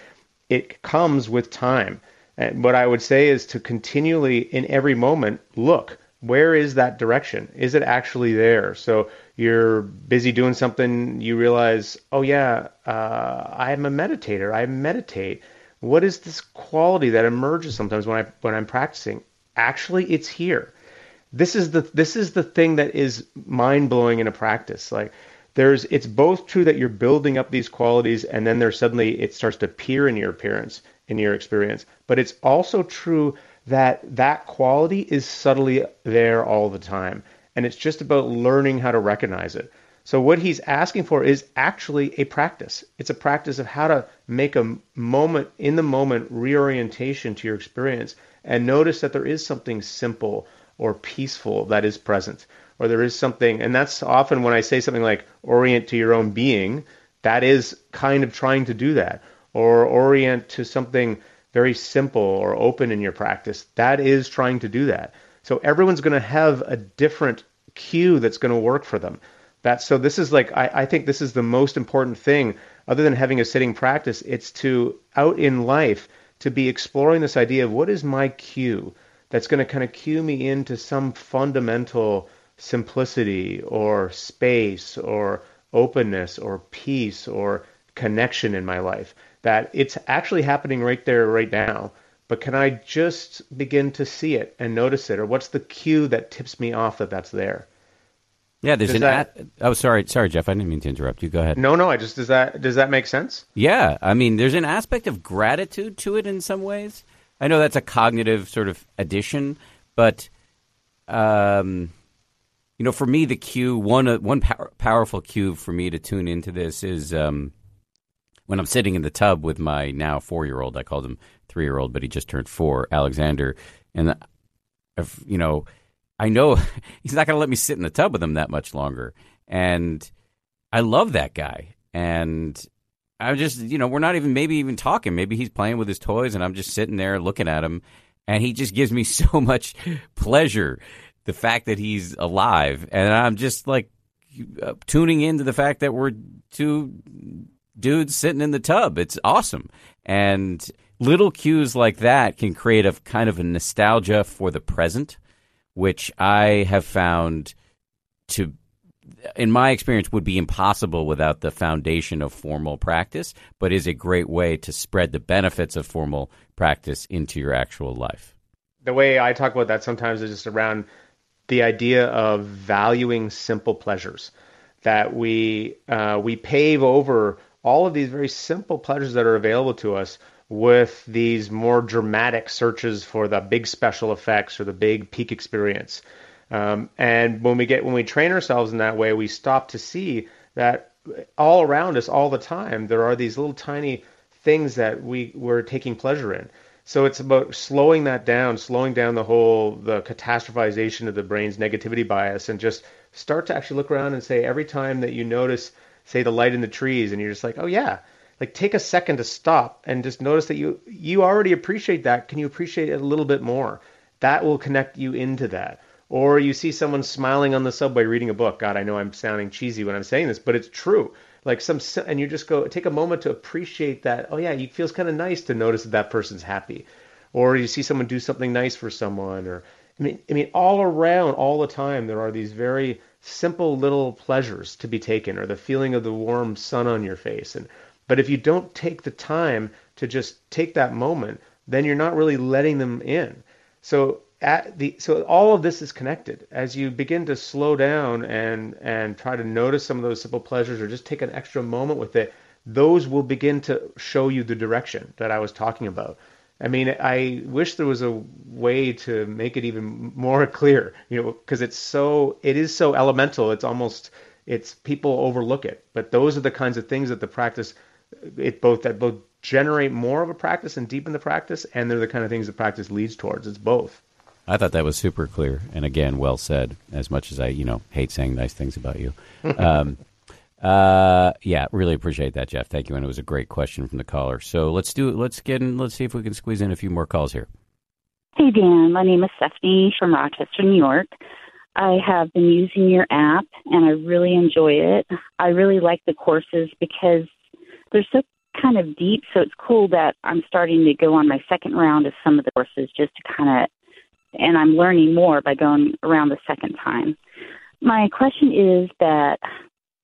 It comes with time. And what I would say is to continually, in every moment, look where is that direction? Is it actually there? So you're busy doing something, you realize, oh yeah, uh, I'm a meditator. I meditate. What is this quality that emerges sometimes when I when I'm practicing? Actually, it's here. This is the this is the thing that is mind blowing in a practice. Like there's it's both true that you're building up these qualities and then there's suddenly it starts to appear in your appearance in your experience. But it's also true that that quality is subtly there all the time. And it's just about learning how to recognize it. So what he's asking for is actually a practice. It's a practice of how to make a moment in the moment reorientation to your experience and notice that there is something simple or peaceful that is present. Or there is something, and that's often when I say something like orient to your own being, that is kind of trying to do that, or orient to something very simple or open in your practice, that is trying to do that. So everyone's going to have a different cue that's going to work for them. That so this is like I, I think this is the most important thing other than having a sitting practice. It's to out in life to be exploring this idea of what is my cue that's going to kind of cue me into some fundamental simplicity or space or openness or peace or connection in my life that it's actually happening right there right now but can i just begin to see it and notice it or what's the cue that tips me off that that's there yeah, there's Does an. that- at- oh, sorry, sorry, Jeff. I didn't mean to interrupt you. Go ahead. no no i just does that does that make sense Yeah, I mean, there's an aspect of gratitude to it in some ways. I know that's a cognitive sort of addition, but um, you know, for me, the cue one uh, one power, powerful cue for me to tune into this is um, when I'm sitting in the tub with my now four year old. I called him three year old, but he just turned four, Alexander, and if, you know, I know he's not going to let me sit in the tub with him that much longer, and I love that guy, and I'm just, you know, we're not even maybe even talking. Maybe he's playing with his toys, and I'm just sitting there looking at him, and he just gives me so much pleasure. The fact that he's alive, and I'm just like uh, tuning into the fact that we're two dudes sitting in the tub. It's awesome, and little cues like that can create a kind of a nostalgia for the present, which I have found to in my experience, would be impossible without the foundation of formal practice, but is a great way to spread the benefits of formal practice into your actual life. the way I talk about that sometimes is just around the idea of valuing simple pleasures. That we uh, we pave over all of these very simple pleasures that are available to us with these more dramatic searches for the big special effects or the big peak experience. Um, and when we get when we train ourselves in that way, we stop to see that all around us, all the time, there are these little tiny things that we we're taking pleasure in. So it's about slowing that down, slowing down the whole the catastrophization of the brain's negativity bias, and just start to actually look around and say every time that you notice, say the light in the trees, and you're just like, oh yeah, like take a second to stop and just notice that you you already appreciate that. Can you appreciate it a little bit more? That will connect you into that. Or you see someone smiling on the subway reading a book. God, I know I'm sounding cheesy when I'm saying this, but it's true. Like some, and you just go take a moment to appreciate that. Oh yeah, it feels kind of nice to notice that that person's happy. Or you see someone do something nice for someone. Or I mean, I mean, all around, all the time, there are these very simple little pleasures to be taken, or the feeling of the warm sun on your face. And but if you don't take the time to just take that moment, then you're not really letting them in. So at the so all of this is connected. As you begin to slow down and and try to notice some of those simple pleasures, or just take an extra moment with it, those will begin to show you the direction that I was talking about. I mean, I wish there was a way to make it even more clear, you know, because it's so it is so elemental. It's almost it's people overlook it, but those are the kinds of things that the practice it both that both generate more of a practice and deepen the practice, and they're the kind of things the practice leads towards. It's both. I thought that was super clear, and again, well said. As much as I, you know, hate saying nice things about you, um, uh, yeah, really appreciate that, Jeff. Thank you, and it was a great question from the caller. So let's do, let's get in, let's see if we can squeeze in a few more calls here. Hey, Dan. My name is Stephanie from Rochester, New York. I have been using your app and I really enjoy it. I really like the courses because they're so kind of deep. So it's cool that I'm starting to go on my second round of some of the courses just to kind of, and I'm learning more by going around the second time. My question is that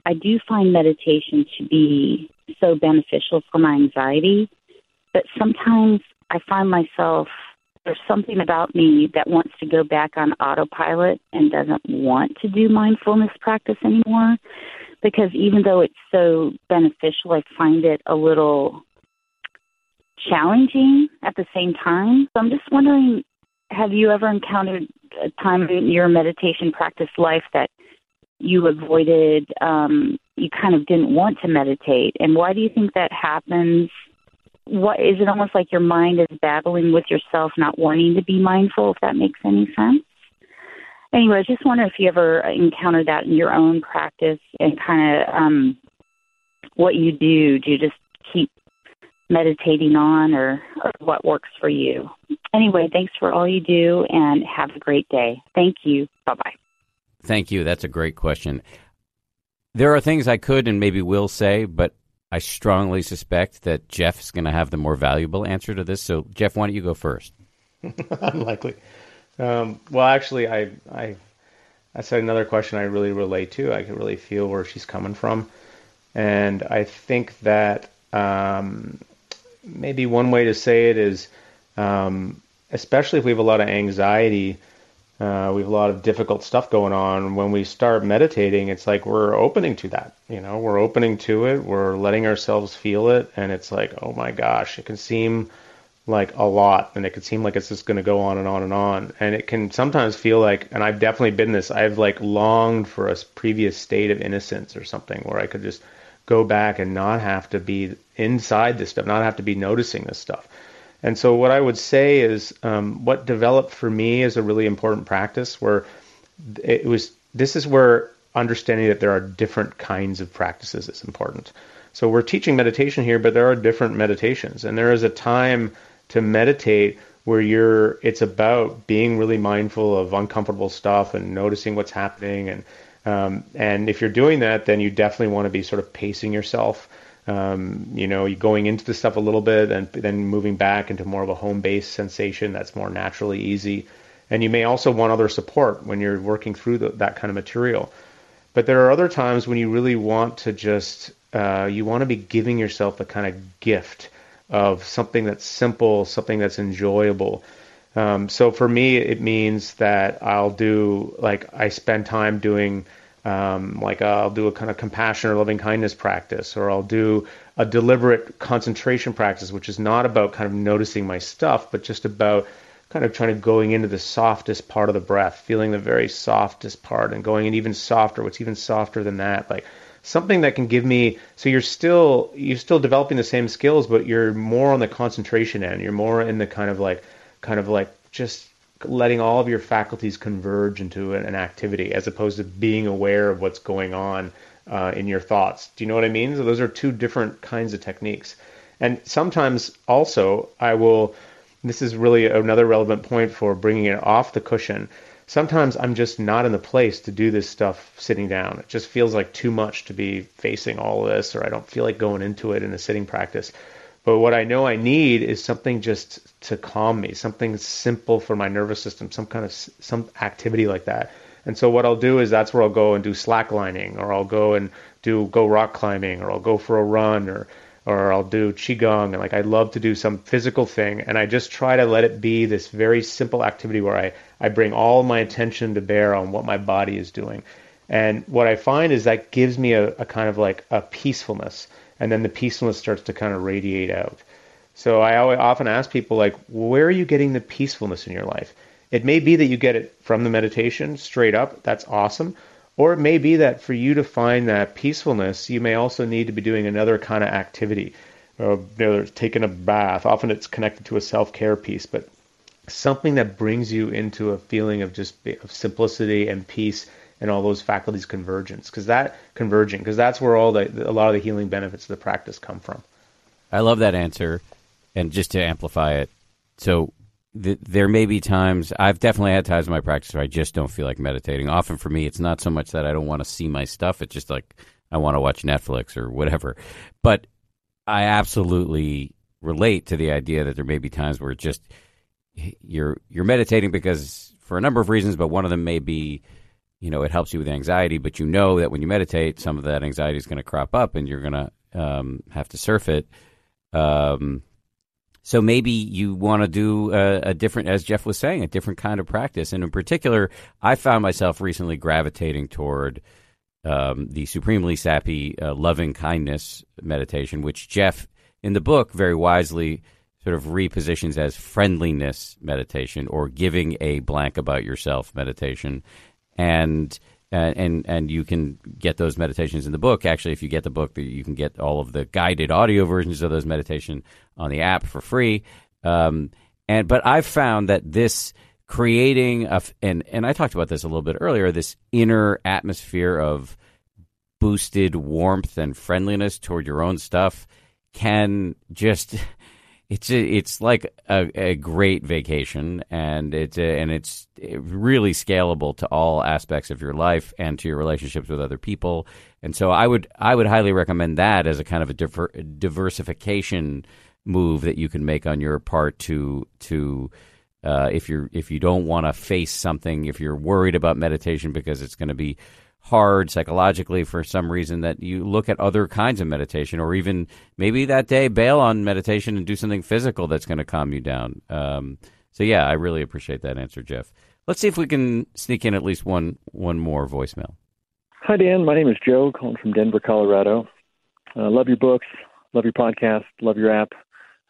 I do find meditation to be so beneficial for my anxiety, but sometimes I find myself there's something about me that wants to go back on autopilot and doesn't want to do mindfulness practice anymore because even though it's so beneficial, I find it a little challenging at the same time. So I'm just wondering have you ever encountered a time in your meditation practice life that you avoided, um, you kind of didn't want to meditate? And why do you think that happens? what is it almost like your mind is battling with yourself not wanting to be mindful if that makes any sense anyway, I just wonder if you ever encountered that in your own practice and kind of um, what you do. Do you just keep meditating on or, or what works for you? Anyway, thanks for all you do and have a great day. Thank you. Bye bye. Thank you. That's a great question. There are things I could and maybe will say, but I strongly suspect that Jeff is going to have the more valuable answer to this. So, Jeff, why don't you go first? Unlikely. Um, well, actually, I, I, that's another question I really relate to. I can really feel where she's coming from, and I think that um, maybe one way to say it is, um, especially if we have a lot of anxiety, uh, we have a lot of difficult stuff going on. When we start meditating, it's like we're opening to that. You know, we're opening to it. We're letting ourselves feel it, and it's like, oh my gosh, it can seem like a lot and it can seem like it's just going to go on and on and on and it can sometimes feel like and I've definitely been this I've like longed for a previous state of innocence or something where I could just go back and not have to be inside this stuff not have to be noticing this stuff and so what I would say is um, what developed for me is a really important practice where it was this is where understanding that there are different kinds of practices is important. So we're teaching meditation here but there are different meditations. And there is a time to meditate where you're it's about being really mindful of uncomfortable stuff and noticing what's happening. And um, and if you're doing that then you definitely want to be sort of pacing yourself um, you know going into the stuff a little bit and then moving back into more of a home base sensation that's more naturally easy and you may also want other support when you're working through the, that kind of material but there are other times when you really want to just uh, you want to be giving yourself a kind of gift of something that's simple, something that's enjoyable. Um, so for me, it means that I'll do like I spend time doing um, like I'll do a kind of compassion or loving kindness practice, or I'll do a deliberate concentration practice, which is not about kind of noticing my stuff, but just about kind of trying to going into the softest part of the breath, feeling the very softest part, and going in even softer. What's even softer than that, like something that can give me so you're still you're still developing the same skills but you're more on the concentration end you're more in the kind of like kind of like just letting all of your faculties converge into an, activity as opposed to being aware of what's going on uh, in your thoughts do you know what i mean so those are two different kinds of techniques and sometimes also i will this is really another relevant point for bringing it off the cushion sometimes I'm just not in the place to do this stuff sitting down. It just feels like too much to be facing all of this, or I don't feel like going into it in a sitting practice. But what I know I need is something just to calm me, something simple for my nervous system, some kind of some activity like that. And so what I'll do is that's where I'll go and do slacklining, or I'll go and do go rock climbing, or I'll go for a run, or or I'll do qigong and like I love to do some physical thing and I just try to let it be this very simple activity where I I bring all my attention to bear on what my body is doing. And what I find is that gives me a, a kind of like a peacefulness and then the peacefulness starts to kind of radiate out. So I often ask people like where are you getting the peacefulness in your life? It may be that you get it from the meditation straight up. That's awesome. Or it may be that for you to find that peacefulness, you may also need to be doing another kind of activity. Uh, you know, taking a bath. Often it's connected to a self care piece, but something that brings you into a feeling of just of simplicity and peace and all those faculties convergence because that converging because that's where all the a lot of the healing benefits of the practice come from. I love that answer, and just to amplify it, so there may be times I've definitely had times in my practice where I just don't feel like meditating. Often for me, it's not so much that I don't want to see my stuff; it's just like I want to watch Netflix or whatever. But I absolutely relate to the idea that there may be times where just you're you're meditating because for a number of reasons, but one of them may be you know it helps you with anxiety, but you know that when you meditate, some of that anxiety is going to crop up, and you're going to um, have to surf it. Um, so maybe you want to do a, a, different, as Jeff was saying, a different kind of practice. And in particular, I found myself recently gravitating toward um, the supremely sappy uh, loving kindness meditation, which Jeff in the book very wisely sort of repositions as friendliness meditation or giving a blank about yourself meditation. And and and you can get those meditations in the book. Actually, if you get the book, you can get all of the guided audio versions of those meditation on the app for free. Um, and but I've found that this creating a and and I talked about this a little bit earlier. This inner atmosphere of boosted warmth and friendliness toward your own stuff can just it's a, it's like a, a, great vacation and it's a, and it's really scalable to all aspects of your life and to your relationships with other people. And so I would I would highly recommend that as a kind of a diver, diversification move that you can make on your part to to uh, if you're if you don't want to face something if you're worried about meditation because it's going to be hard psychologically for some reason that you look at other kinds of meditation or even maybe that day bail on meditation and do something physical that's going to calm you down. Um, so yeah i really appreciate that answer jeff. Let's see if we can sneak in at least one one more voicemail. Hi dan. My name is joe calling from denver colorado. Uh, love your books love your podcast love your app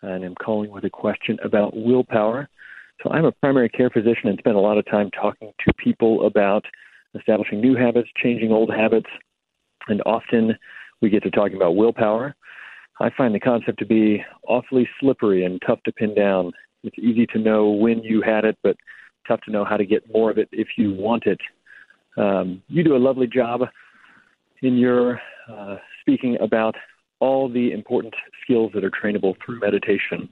and i'm calling with a question about willpower. So i'm a primary care physician and spend a lot of time talking to people about establishing new habits, changing old habits, and often we get to talking about willpower. I find the concept to be awfully slippery and tough to pin down. It's easy to know when you had it, but tough to know how to get more of it if you want it. Um, you do a lovely job in your uh, speaking about all the important skills that are trainable through meditation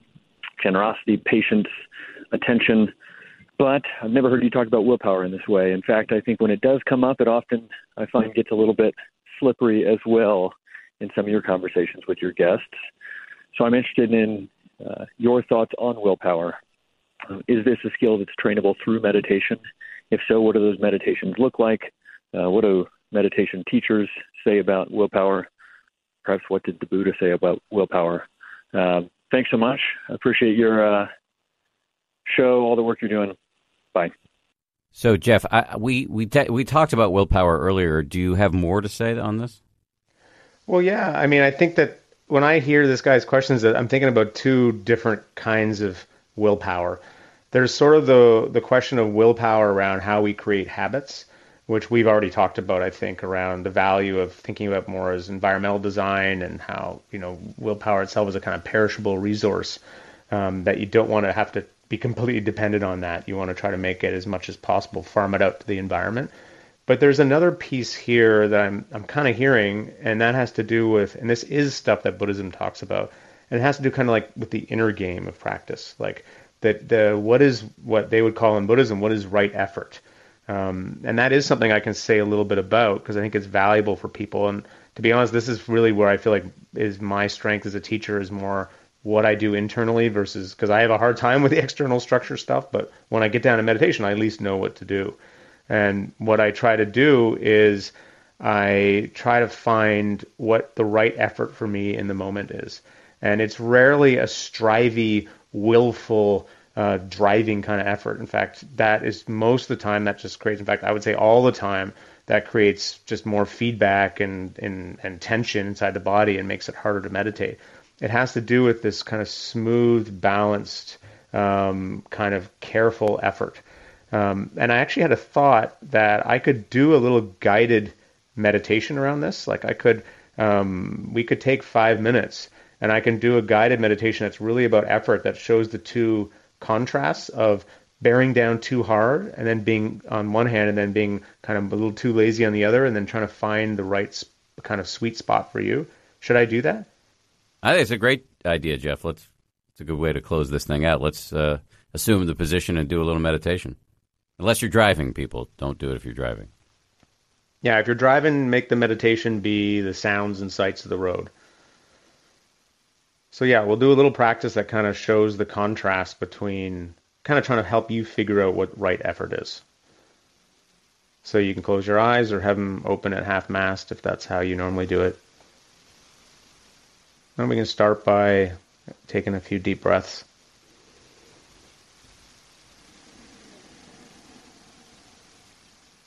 generosity, patience, attention, but I've never heard you talk about willpower in this way. In fact, I think when it does come up, it often I find gets a little bit slippery as well in some of your conversations with your guests. So I'm interested in uh, your thoughts on willpower. Um, is this a skill that's trainable through meditation? If so, what do those meditations look like? Uh, what do meditation teachers say about willpower? Perhaps what did the Buddha say about willpower? Uh, thanks so much. I appreciate your uh, show, all the work you're doing. Bye. So, Jeff, I, we we we talked about willpower earlier. Do you have more to say on this? Well, yeah. I mean, I think that when I hear this guy's questions, that I'm thinking about two different kinds of willpower. There's sort of the the question of willpower around how we create habits, which we've already talked about. I think around the value of thinking about more as environmental design and how you know willpower itself is a kind of perishable resource um, that you don't want to have to be completely dependent on that. You want to try to make it as much as possible, farm it out to the environment. But there's another piece here that I'm I'm kind of hearing, and that has to do with, and this is stuff that Buddhism talks about, and it has to do kind of like with the inner game of practice, like that the what is what they would call in Buddhism what is right effort, um, and that is something I can say a little bit about because I think it's valuable for people. And to be honest, this is really where I feel like is my strength as a teacher is more what I do internally versus because I have a hard time with the external structure stuff. But when I get down to meditation, I at least know what to do. And what I try to do is I try to find what the right effort for me in the moment is. And it's rarely a strivey, willful, uh, driving kind of effort. In fact, that is most of the time that just creates, in fact, I would say all the time, that creates just more feedback and, and, and tension inside the body and makes it harder to meditate it has to do with this kind of smooth, balanced, um, kind of careful effort. Um, and I actually had a thought that I could do a little guided meditation around this. Like I could, um, we could take five minutes and I can do a guided meditation that's really about effort that shows the two contrasts of bearing down too hard and then being on one hand and then being kind of a little too lazy on the other and then trying to find the right kind of sweet spot for you. Should I do that? I think it's a great idea, Jeff. Let's. It's a good way to close this thing out. Let's uh, assume the position and do a little meditation. Unless you're driving, people don't do it if you're driving. Yeah, if you're driving, make the meditation be the sounds and sights of the road. So yeah, we'll do a little practice that kind of shows the contrast between kind of trying to help you figure out what right effort is. So you can close your eyes or have them open at half mast if that's how you normally do it. And we can start by taking a few deep breaths.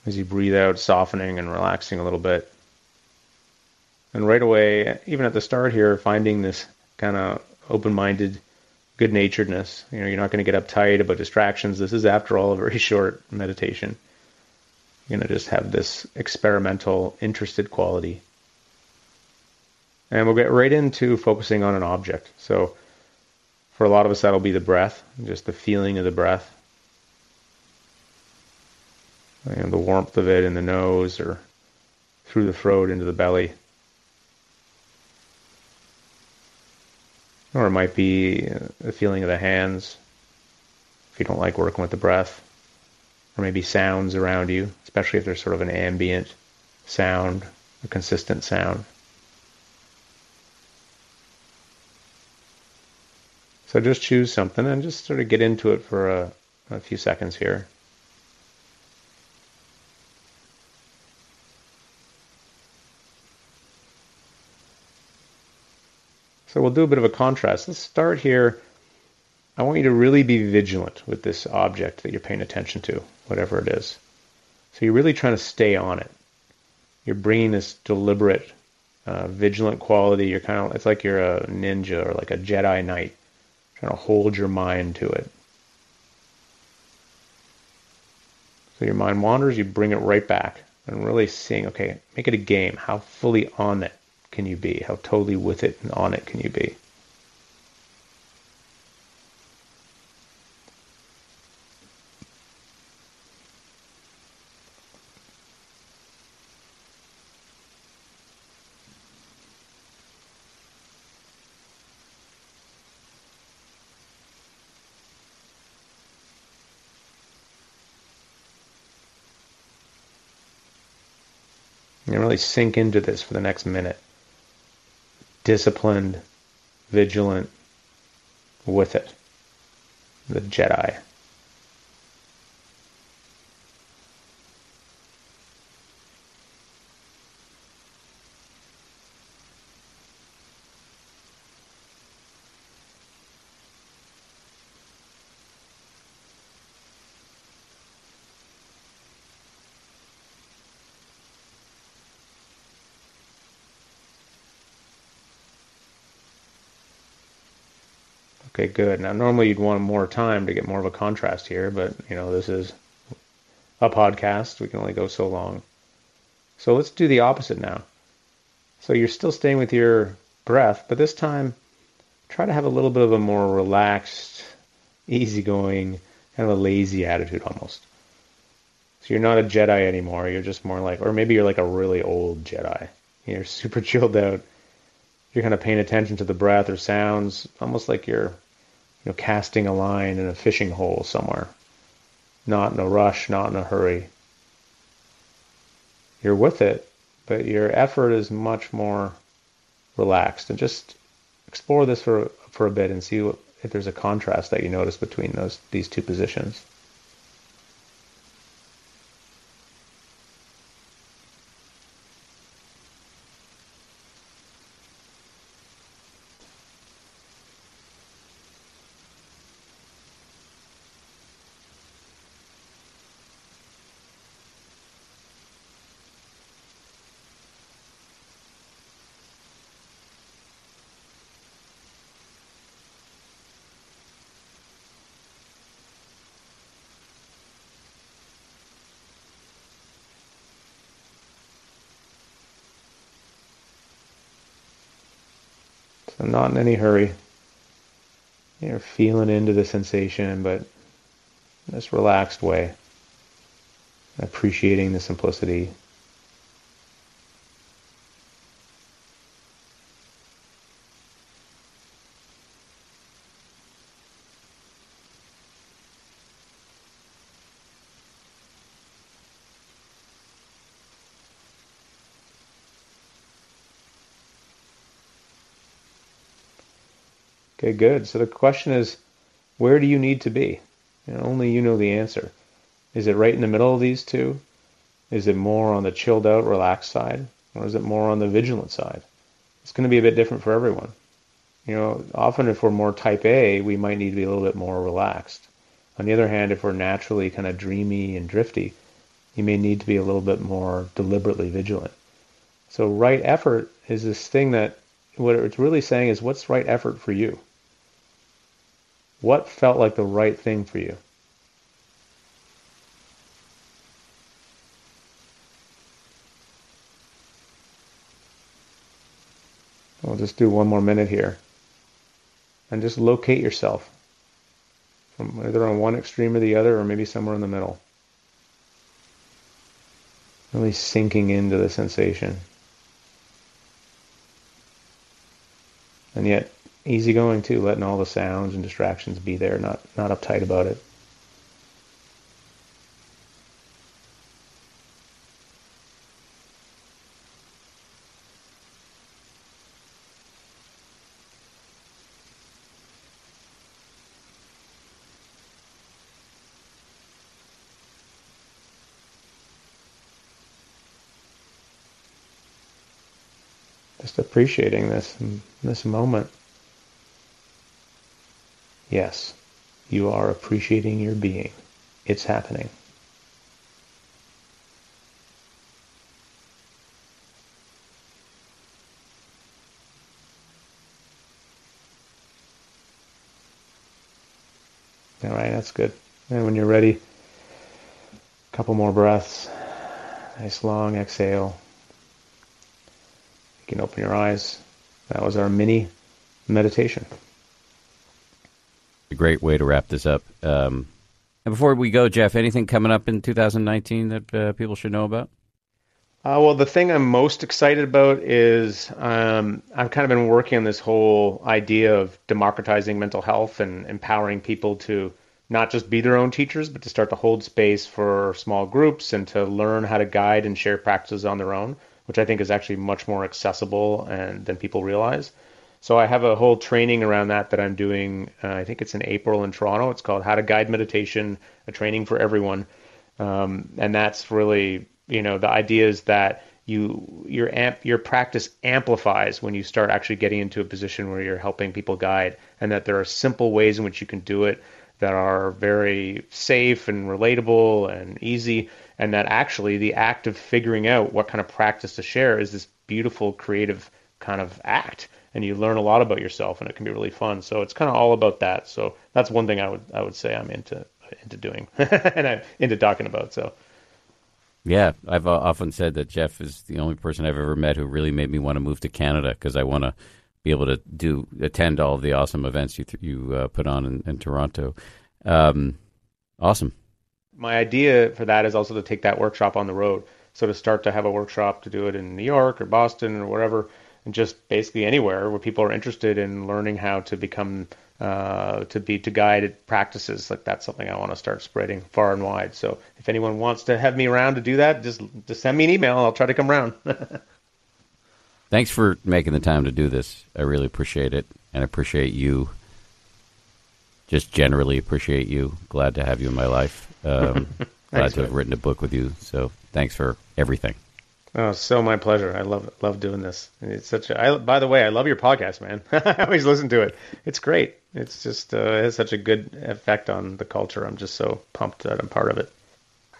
As you breathe out, softening and relaxing a little bit. And right away, even at the start here, finding this kind of open minded, good naturedness. You know, you're not going to get uptight about distractions. This is, after all, a very short meditation. You're going to just have this experimental, interested quality. And we'll get right into focusing on an object. So for a lot of us, that'll be the breath, just the feeling of the breath. know, the warmth of it in the nose or through the throat into the belly. Or it might be the feeling of the hands if you don't like working with the breath. Or maybe sounds around you, especially if there's sort of an ambient sound, a consistent sound. So just choose something and just sort of get into it for a, a few seconds here. So we'll do a bit of a contrast. Let's start here. I want you to really be vigilant with this object that you're paying attention to, whatever it is. So you're really trying to stay on it. You're bringing this deliberate, uh, vigilant quality. You're kind of, it's like you're a ninja or like a Jedi Knight, trying to hold your mind to it. So your mind wanders, you bring it right back and really seeing, okay, make it a game. How fully on it can you be? How totally with it and on it can you be? And really sink into this for the next minute disciplined, vigilant with it. The Jedi. Okay, good. Now, normally you'd want more time to get more of a contrast here, but you know, this is a podcast. We can only go so long. So let's do the opposite now. So you're still staying with your breath, but this time try to have a little bit of a more relaxed, easygoing, kind of a lazy attitude almost. So you're not a Jedi anymore. You're just more like, or maybe you're like a really old Jedi. You're super chilled out. You're kind of paying attention to the breath or sounds, almost like you're you know, casting a line in a fishing hole somewhere. Not in a rush, not in a hurry. You're with it, but your effort is much more relaxed. And just explore this for for a bit and see what, if there's a contrast that you notice between those these two positions. Not in any hurry. You're feeling into the sensation, but in this relaxed way, appreciating the simplicity. Okay, good. So the question is, where do you need to be? You know, only you know the answer. Is it right in the middle of these two? Is it more on the chilled out, relaxed side? Or is it more on the vigilant side? It's going to be a bit different for everyone. You know, often if we're more type A, we might need to be a little bit more relaxed. On the other hand, if we're naturally kind of dreamy and drifty, you may need to be a little bit more deliberately vigilant. So right effort is this thing that what it's really saying is what's right effort for you? What felt like the right thing for you? We'll just do one more minute here. And just locate yourself from either on one extreme or the other, or maybe somewhere in the middle. Really sinking into the sensation. And yet easygoing too, letting all the sounds and distractions be there, not not uptight about it. just appreciating this this moment. Yes, you are appreciating your being. It's happening. All right, that's good. And when you're ready, a couple more breaths. Nice long exhale. You can open your eyes. That was our mini meditation. A great way to wrap this up. Um, and before we go, Jeff, anything coming up in 2019 that uh, people should know about? Uh, well, the thing I'm most excited about is um, I've kind of been working on this whole idea of democratizing mental health and empowering people to not just be their own teachers, but to start to hold space for small groups and to learn how to guide and share practices on their own which I think is actually much more accessible and than people realize. So I have a whole training around that that I'm doing. Uh, I think it's in April in Toronto. It's called How to Guide Meditation, a training for everyone. Um, and that's really, you know, the idea is that you your amp your practice amplifies when you start actually getting into a position where you're helping people guide, and that there are simple ways in which you can do it that are very safe and relatable and easy and that actually the act of figuring out what kind of practice to share is this beautiful creative kind of act and you learn a lot about yourself and it can be really fun. So it's kind of all about that. So that's one thing i would i would say i'm into into doing and i'm into talking about so. Yeah i've uh, often said that jeff is the only person i've ever met who really made me want to move to canada because i want to be able to do attend all of the awesome events you th- you uh, put on in, in toronto. Um, awesome. My idea for that is also to take that workshop on the road. So to start to have a workshop to do it in New York or Boston or wherever, just basically anywhere where people are interested in learning how to become uh, to be to guided practices. Like that's something I want to start spreading far and wide. So if anyone wants to have me around to do that, just just send me an email. I'll try to come around. Thanks for making the time to do this. I really appreciate it, and appreciate you. Just generally appreciate you. Glad to have you in my life. Um, glad to have written a book with you. So thanks for everything. Oh, so my pleasure. I love love doing this. It's such a. I, by the way, I love your podcast, man. I always listen to it. It's great. It's just uh, it has such a good effect on the culture. I'm just so pumped that I'm part of it.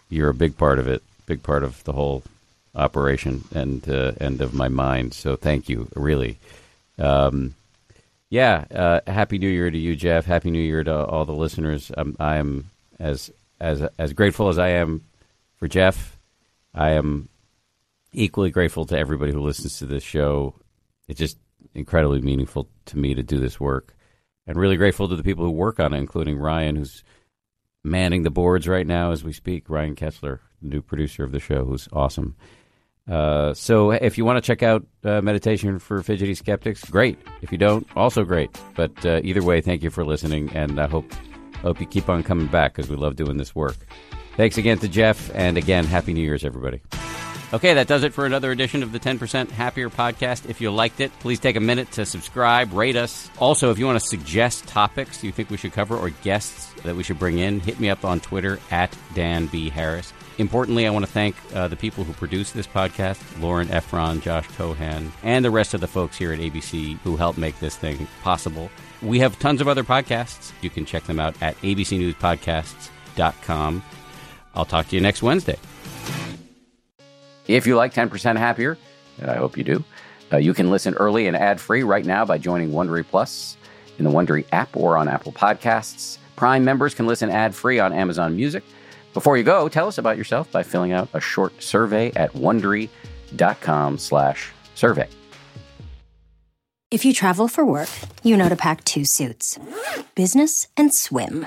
You're a big part of it. Big part of the whole operation and uh, of my mind. So thank you, really. Um, yeah. Uh, happy New Year to you, Jeff. Happy New Year to all the listeners. Um, I'm as as as grateful as I am for Jeff, I am equally grateful to everybody who listens to this show. It's just incredibly meaningful to me to do this work, and really grateful to the people who work on it, including Ryan, who's manning the boards right now as we speak. Ryan Kessler, new producer of the show, who's awesome. Uh, so if you want to check out uh, meditation for fidgety skeptics, great. If you don't, also great. But uh, either way, thank you for listening, and I hope Hope you keep on coming back because we love doing this work. Thanks again to Jeff, and again, Happy New Year's, everybody. Okay, that does it for another edition of the 10% Happier podcast. If you liked it, please take a minute to subscribe, rate us. Also, if you want to suggest topics you think we should cover or guests that we should bring in, hit me up on Twitter at Dan B. Harris. Importantly, I want to thank uh, the people who produce this podcast Lauren Efron, Josh Cohan, and the rest of the folks here at ABC who helped make this thing possible. We have tons of other podcasts. You can check them out at abcnewspodcasts.com. I'll talk to you next Wednesday. If you like 10% Happier, and I hope you do, uh, you can listen early and ad free right now by joining Wondery Plus in the Wondery app or on Apple Podcasts. Prime members can listen ad free on Amazon Music. Before you go, tell us about yourself by filling out a short survey at wondery.com slash survey. If you travel for work, you know to pack two suits business and swim.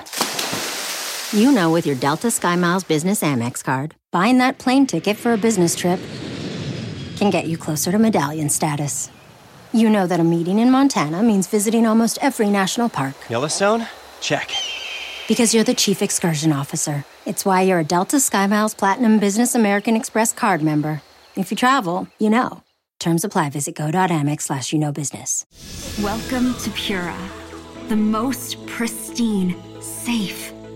You know, with your Delta SkyMiles Business Amex card, buying that plane ticket for a business trip can get you closer to medallion status. You know that a meeting in Montana means visiting almost every national park Yellowstone? Check. because you're the chief excursion officer. It's why you're a Delta SkyMiles Platinum Business American Express card member. If you travel, you know. Terms apply. Visit go.amex slash you know business. Welcome to Pura, the most pristine, safe,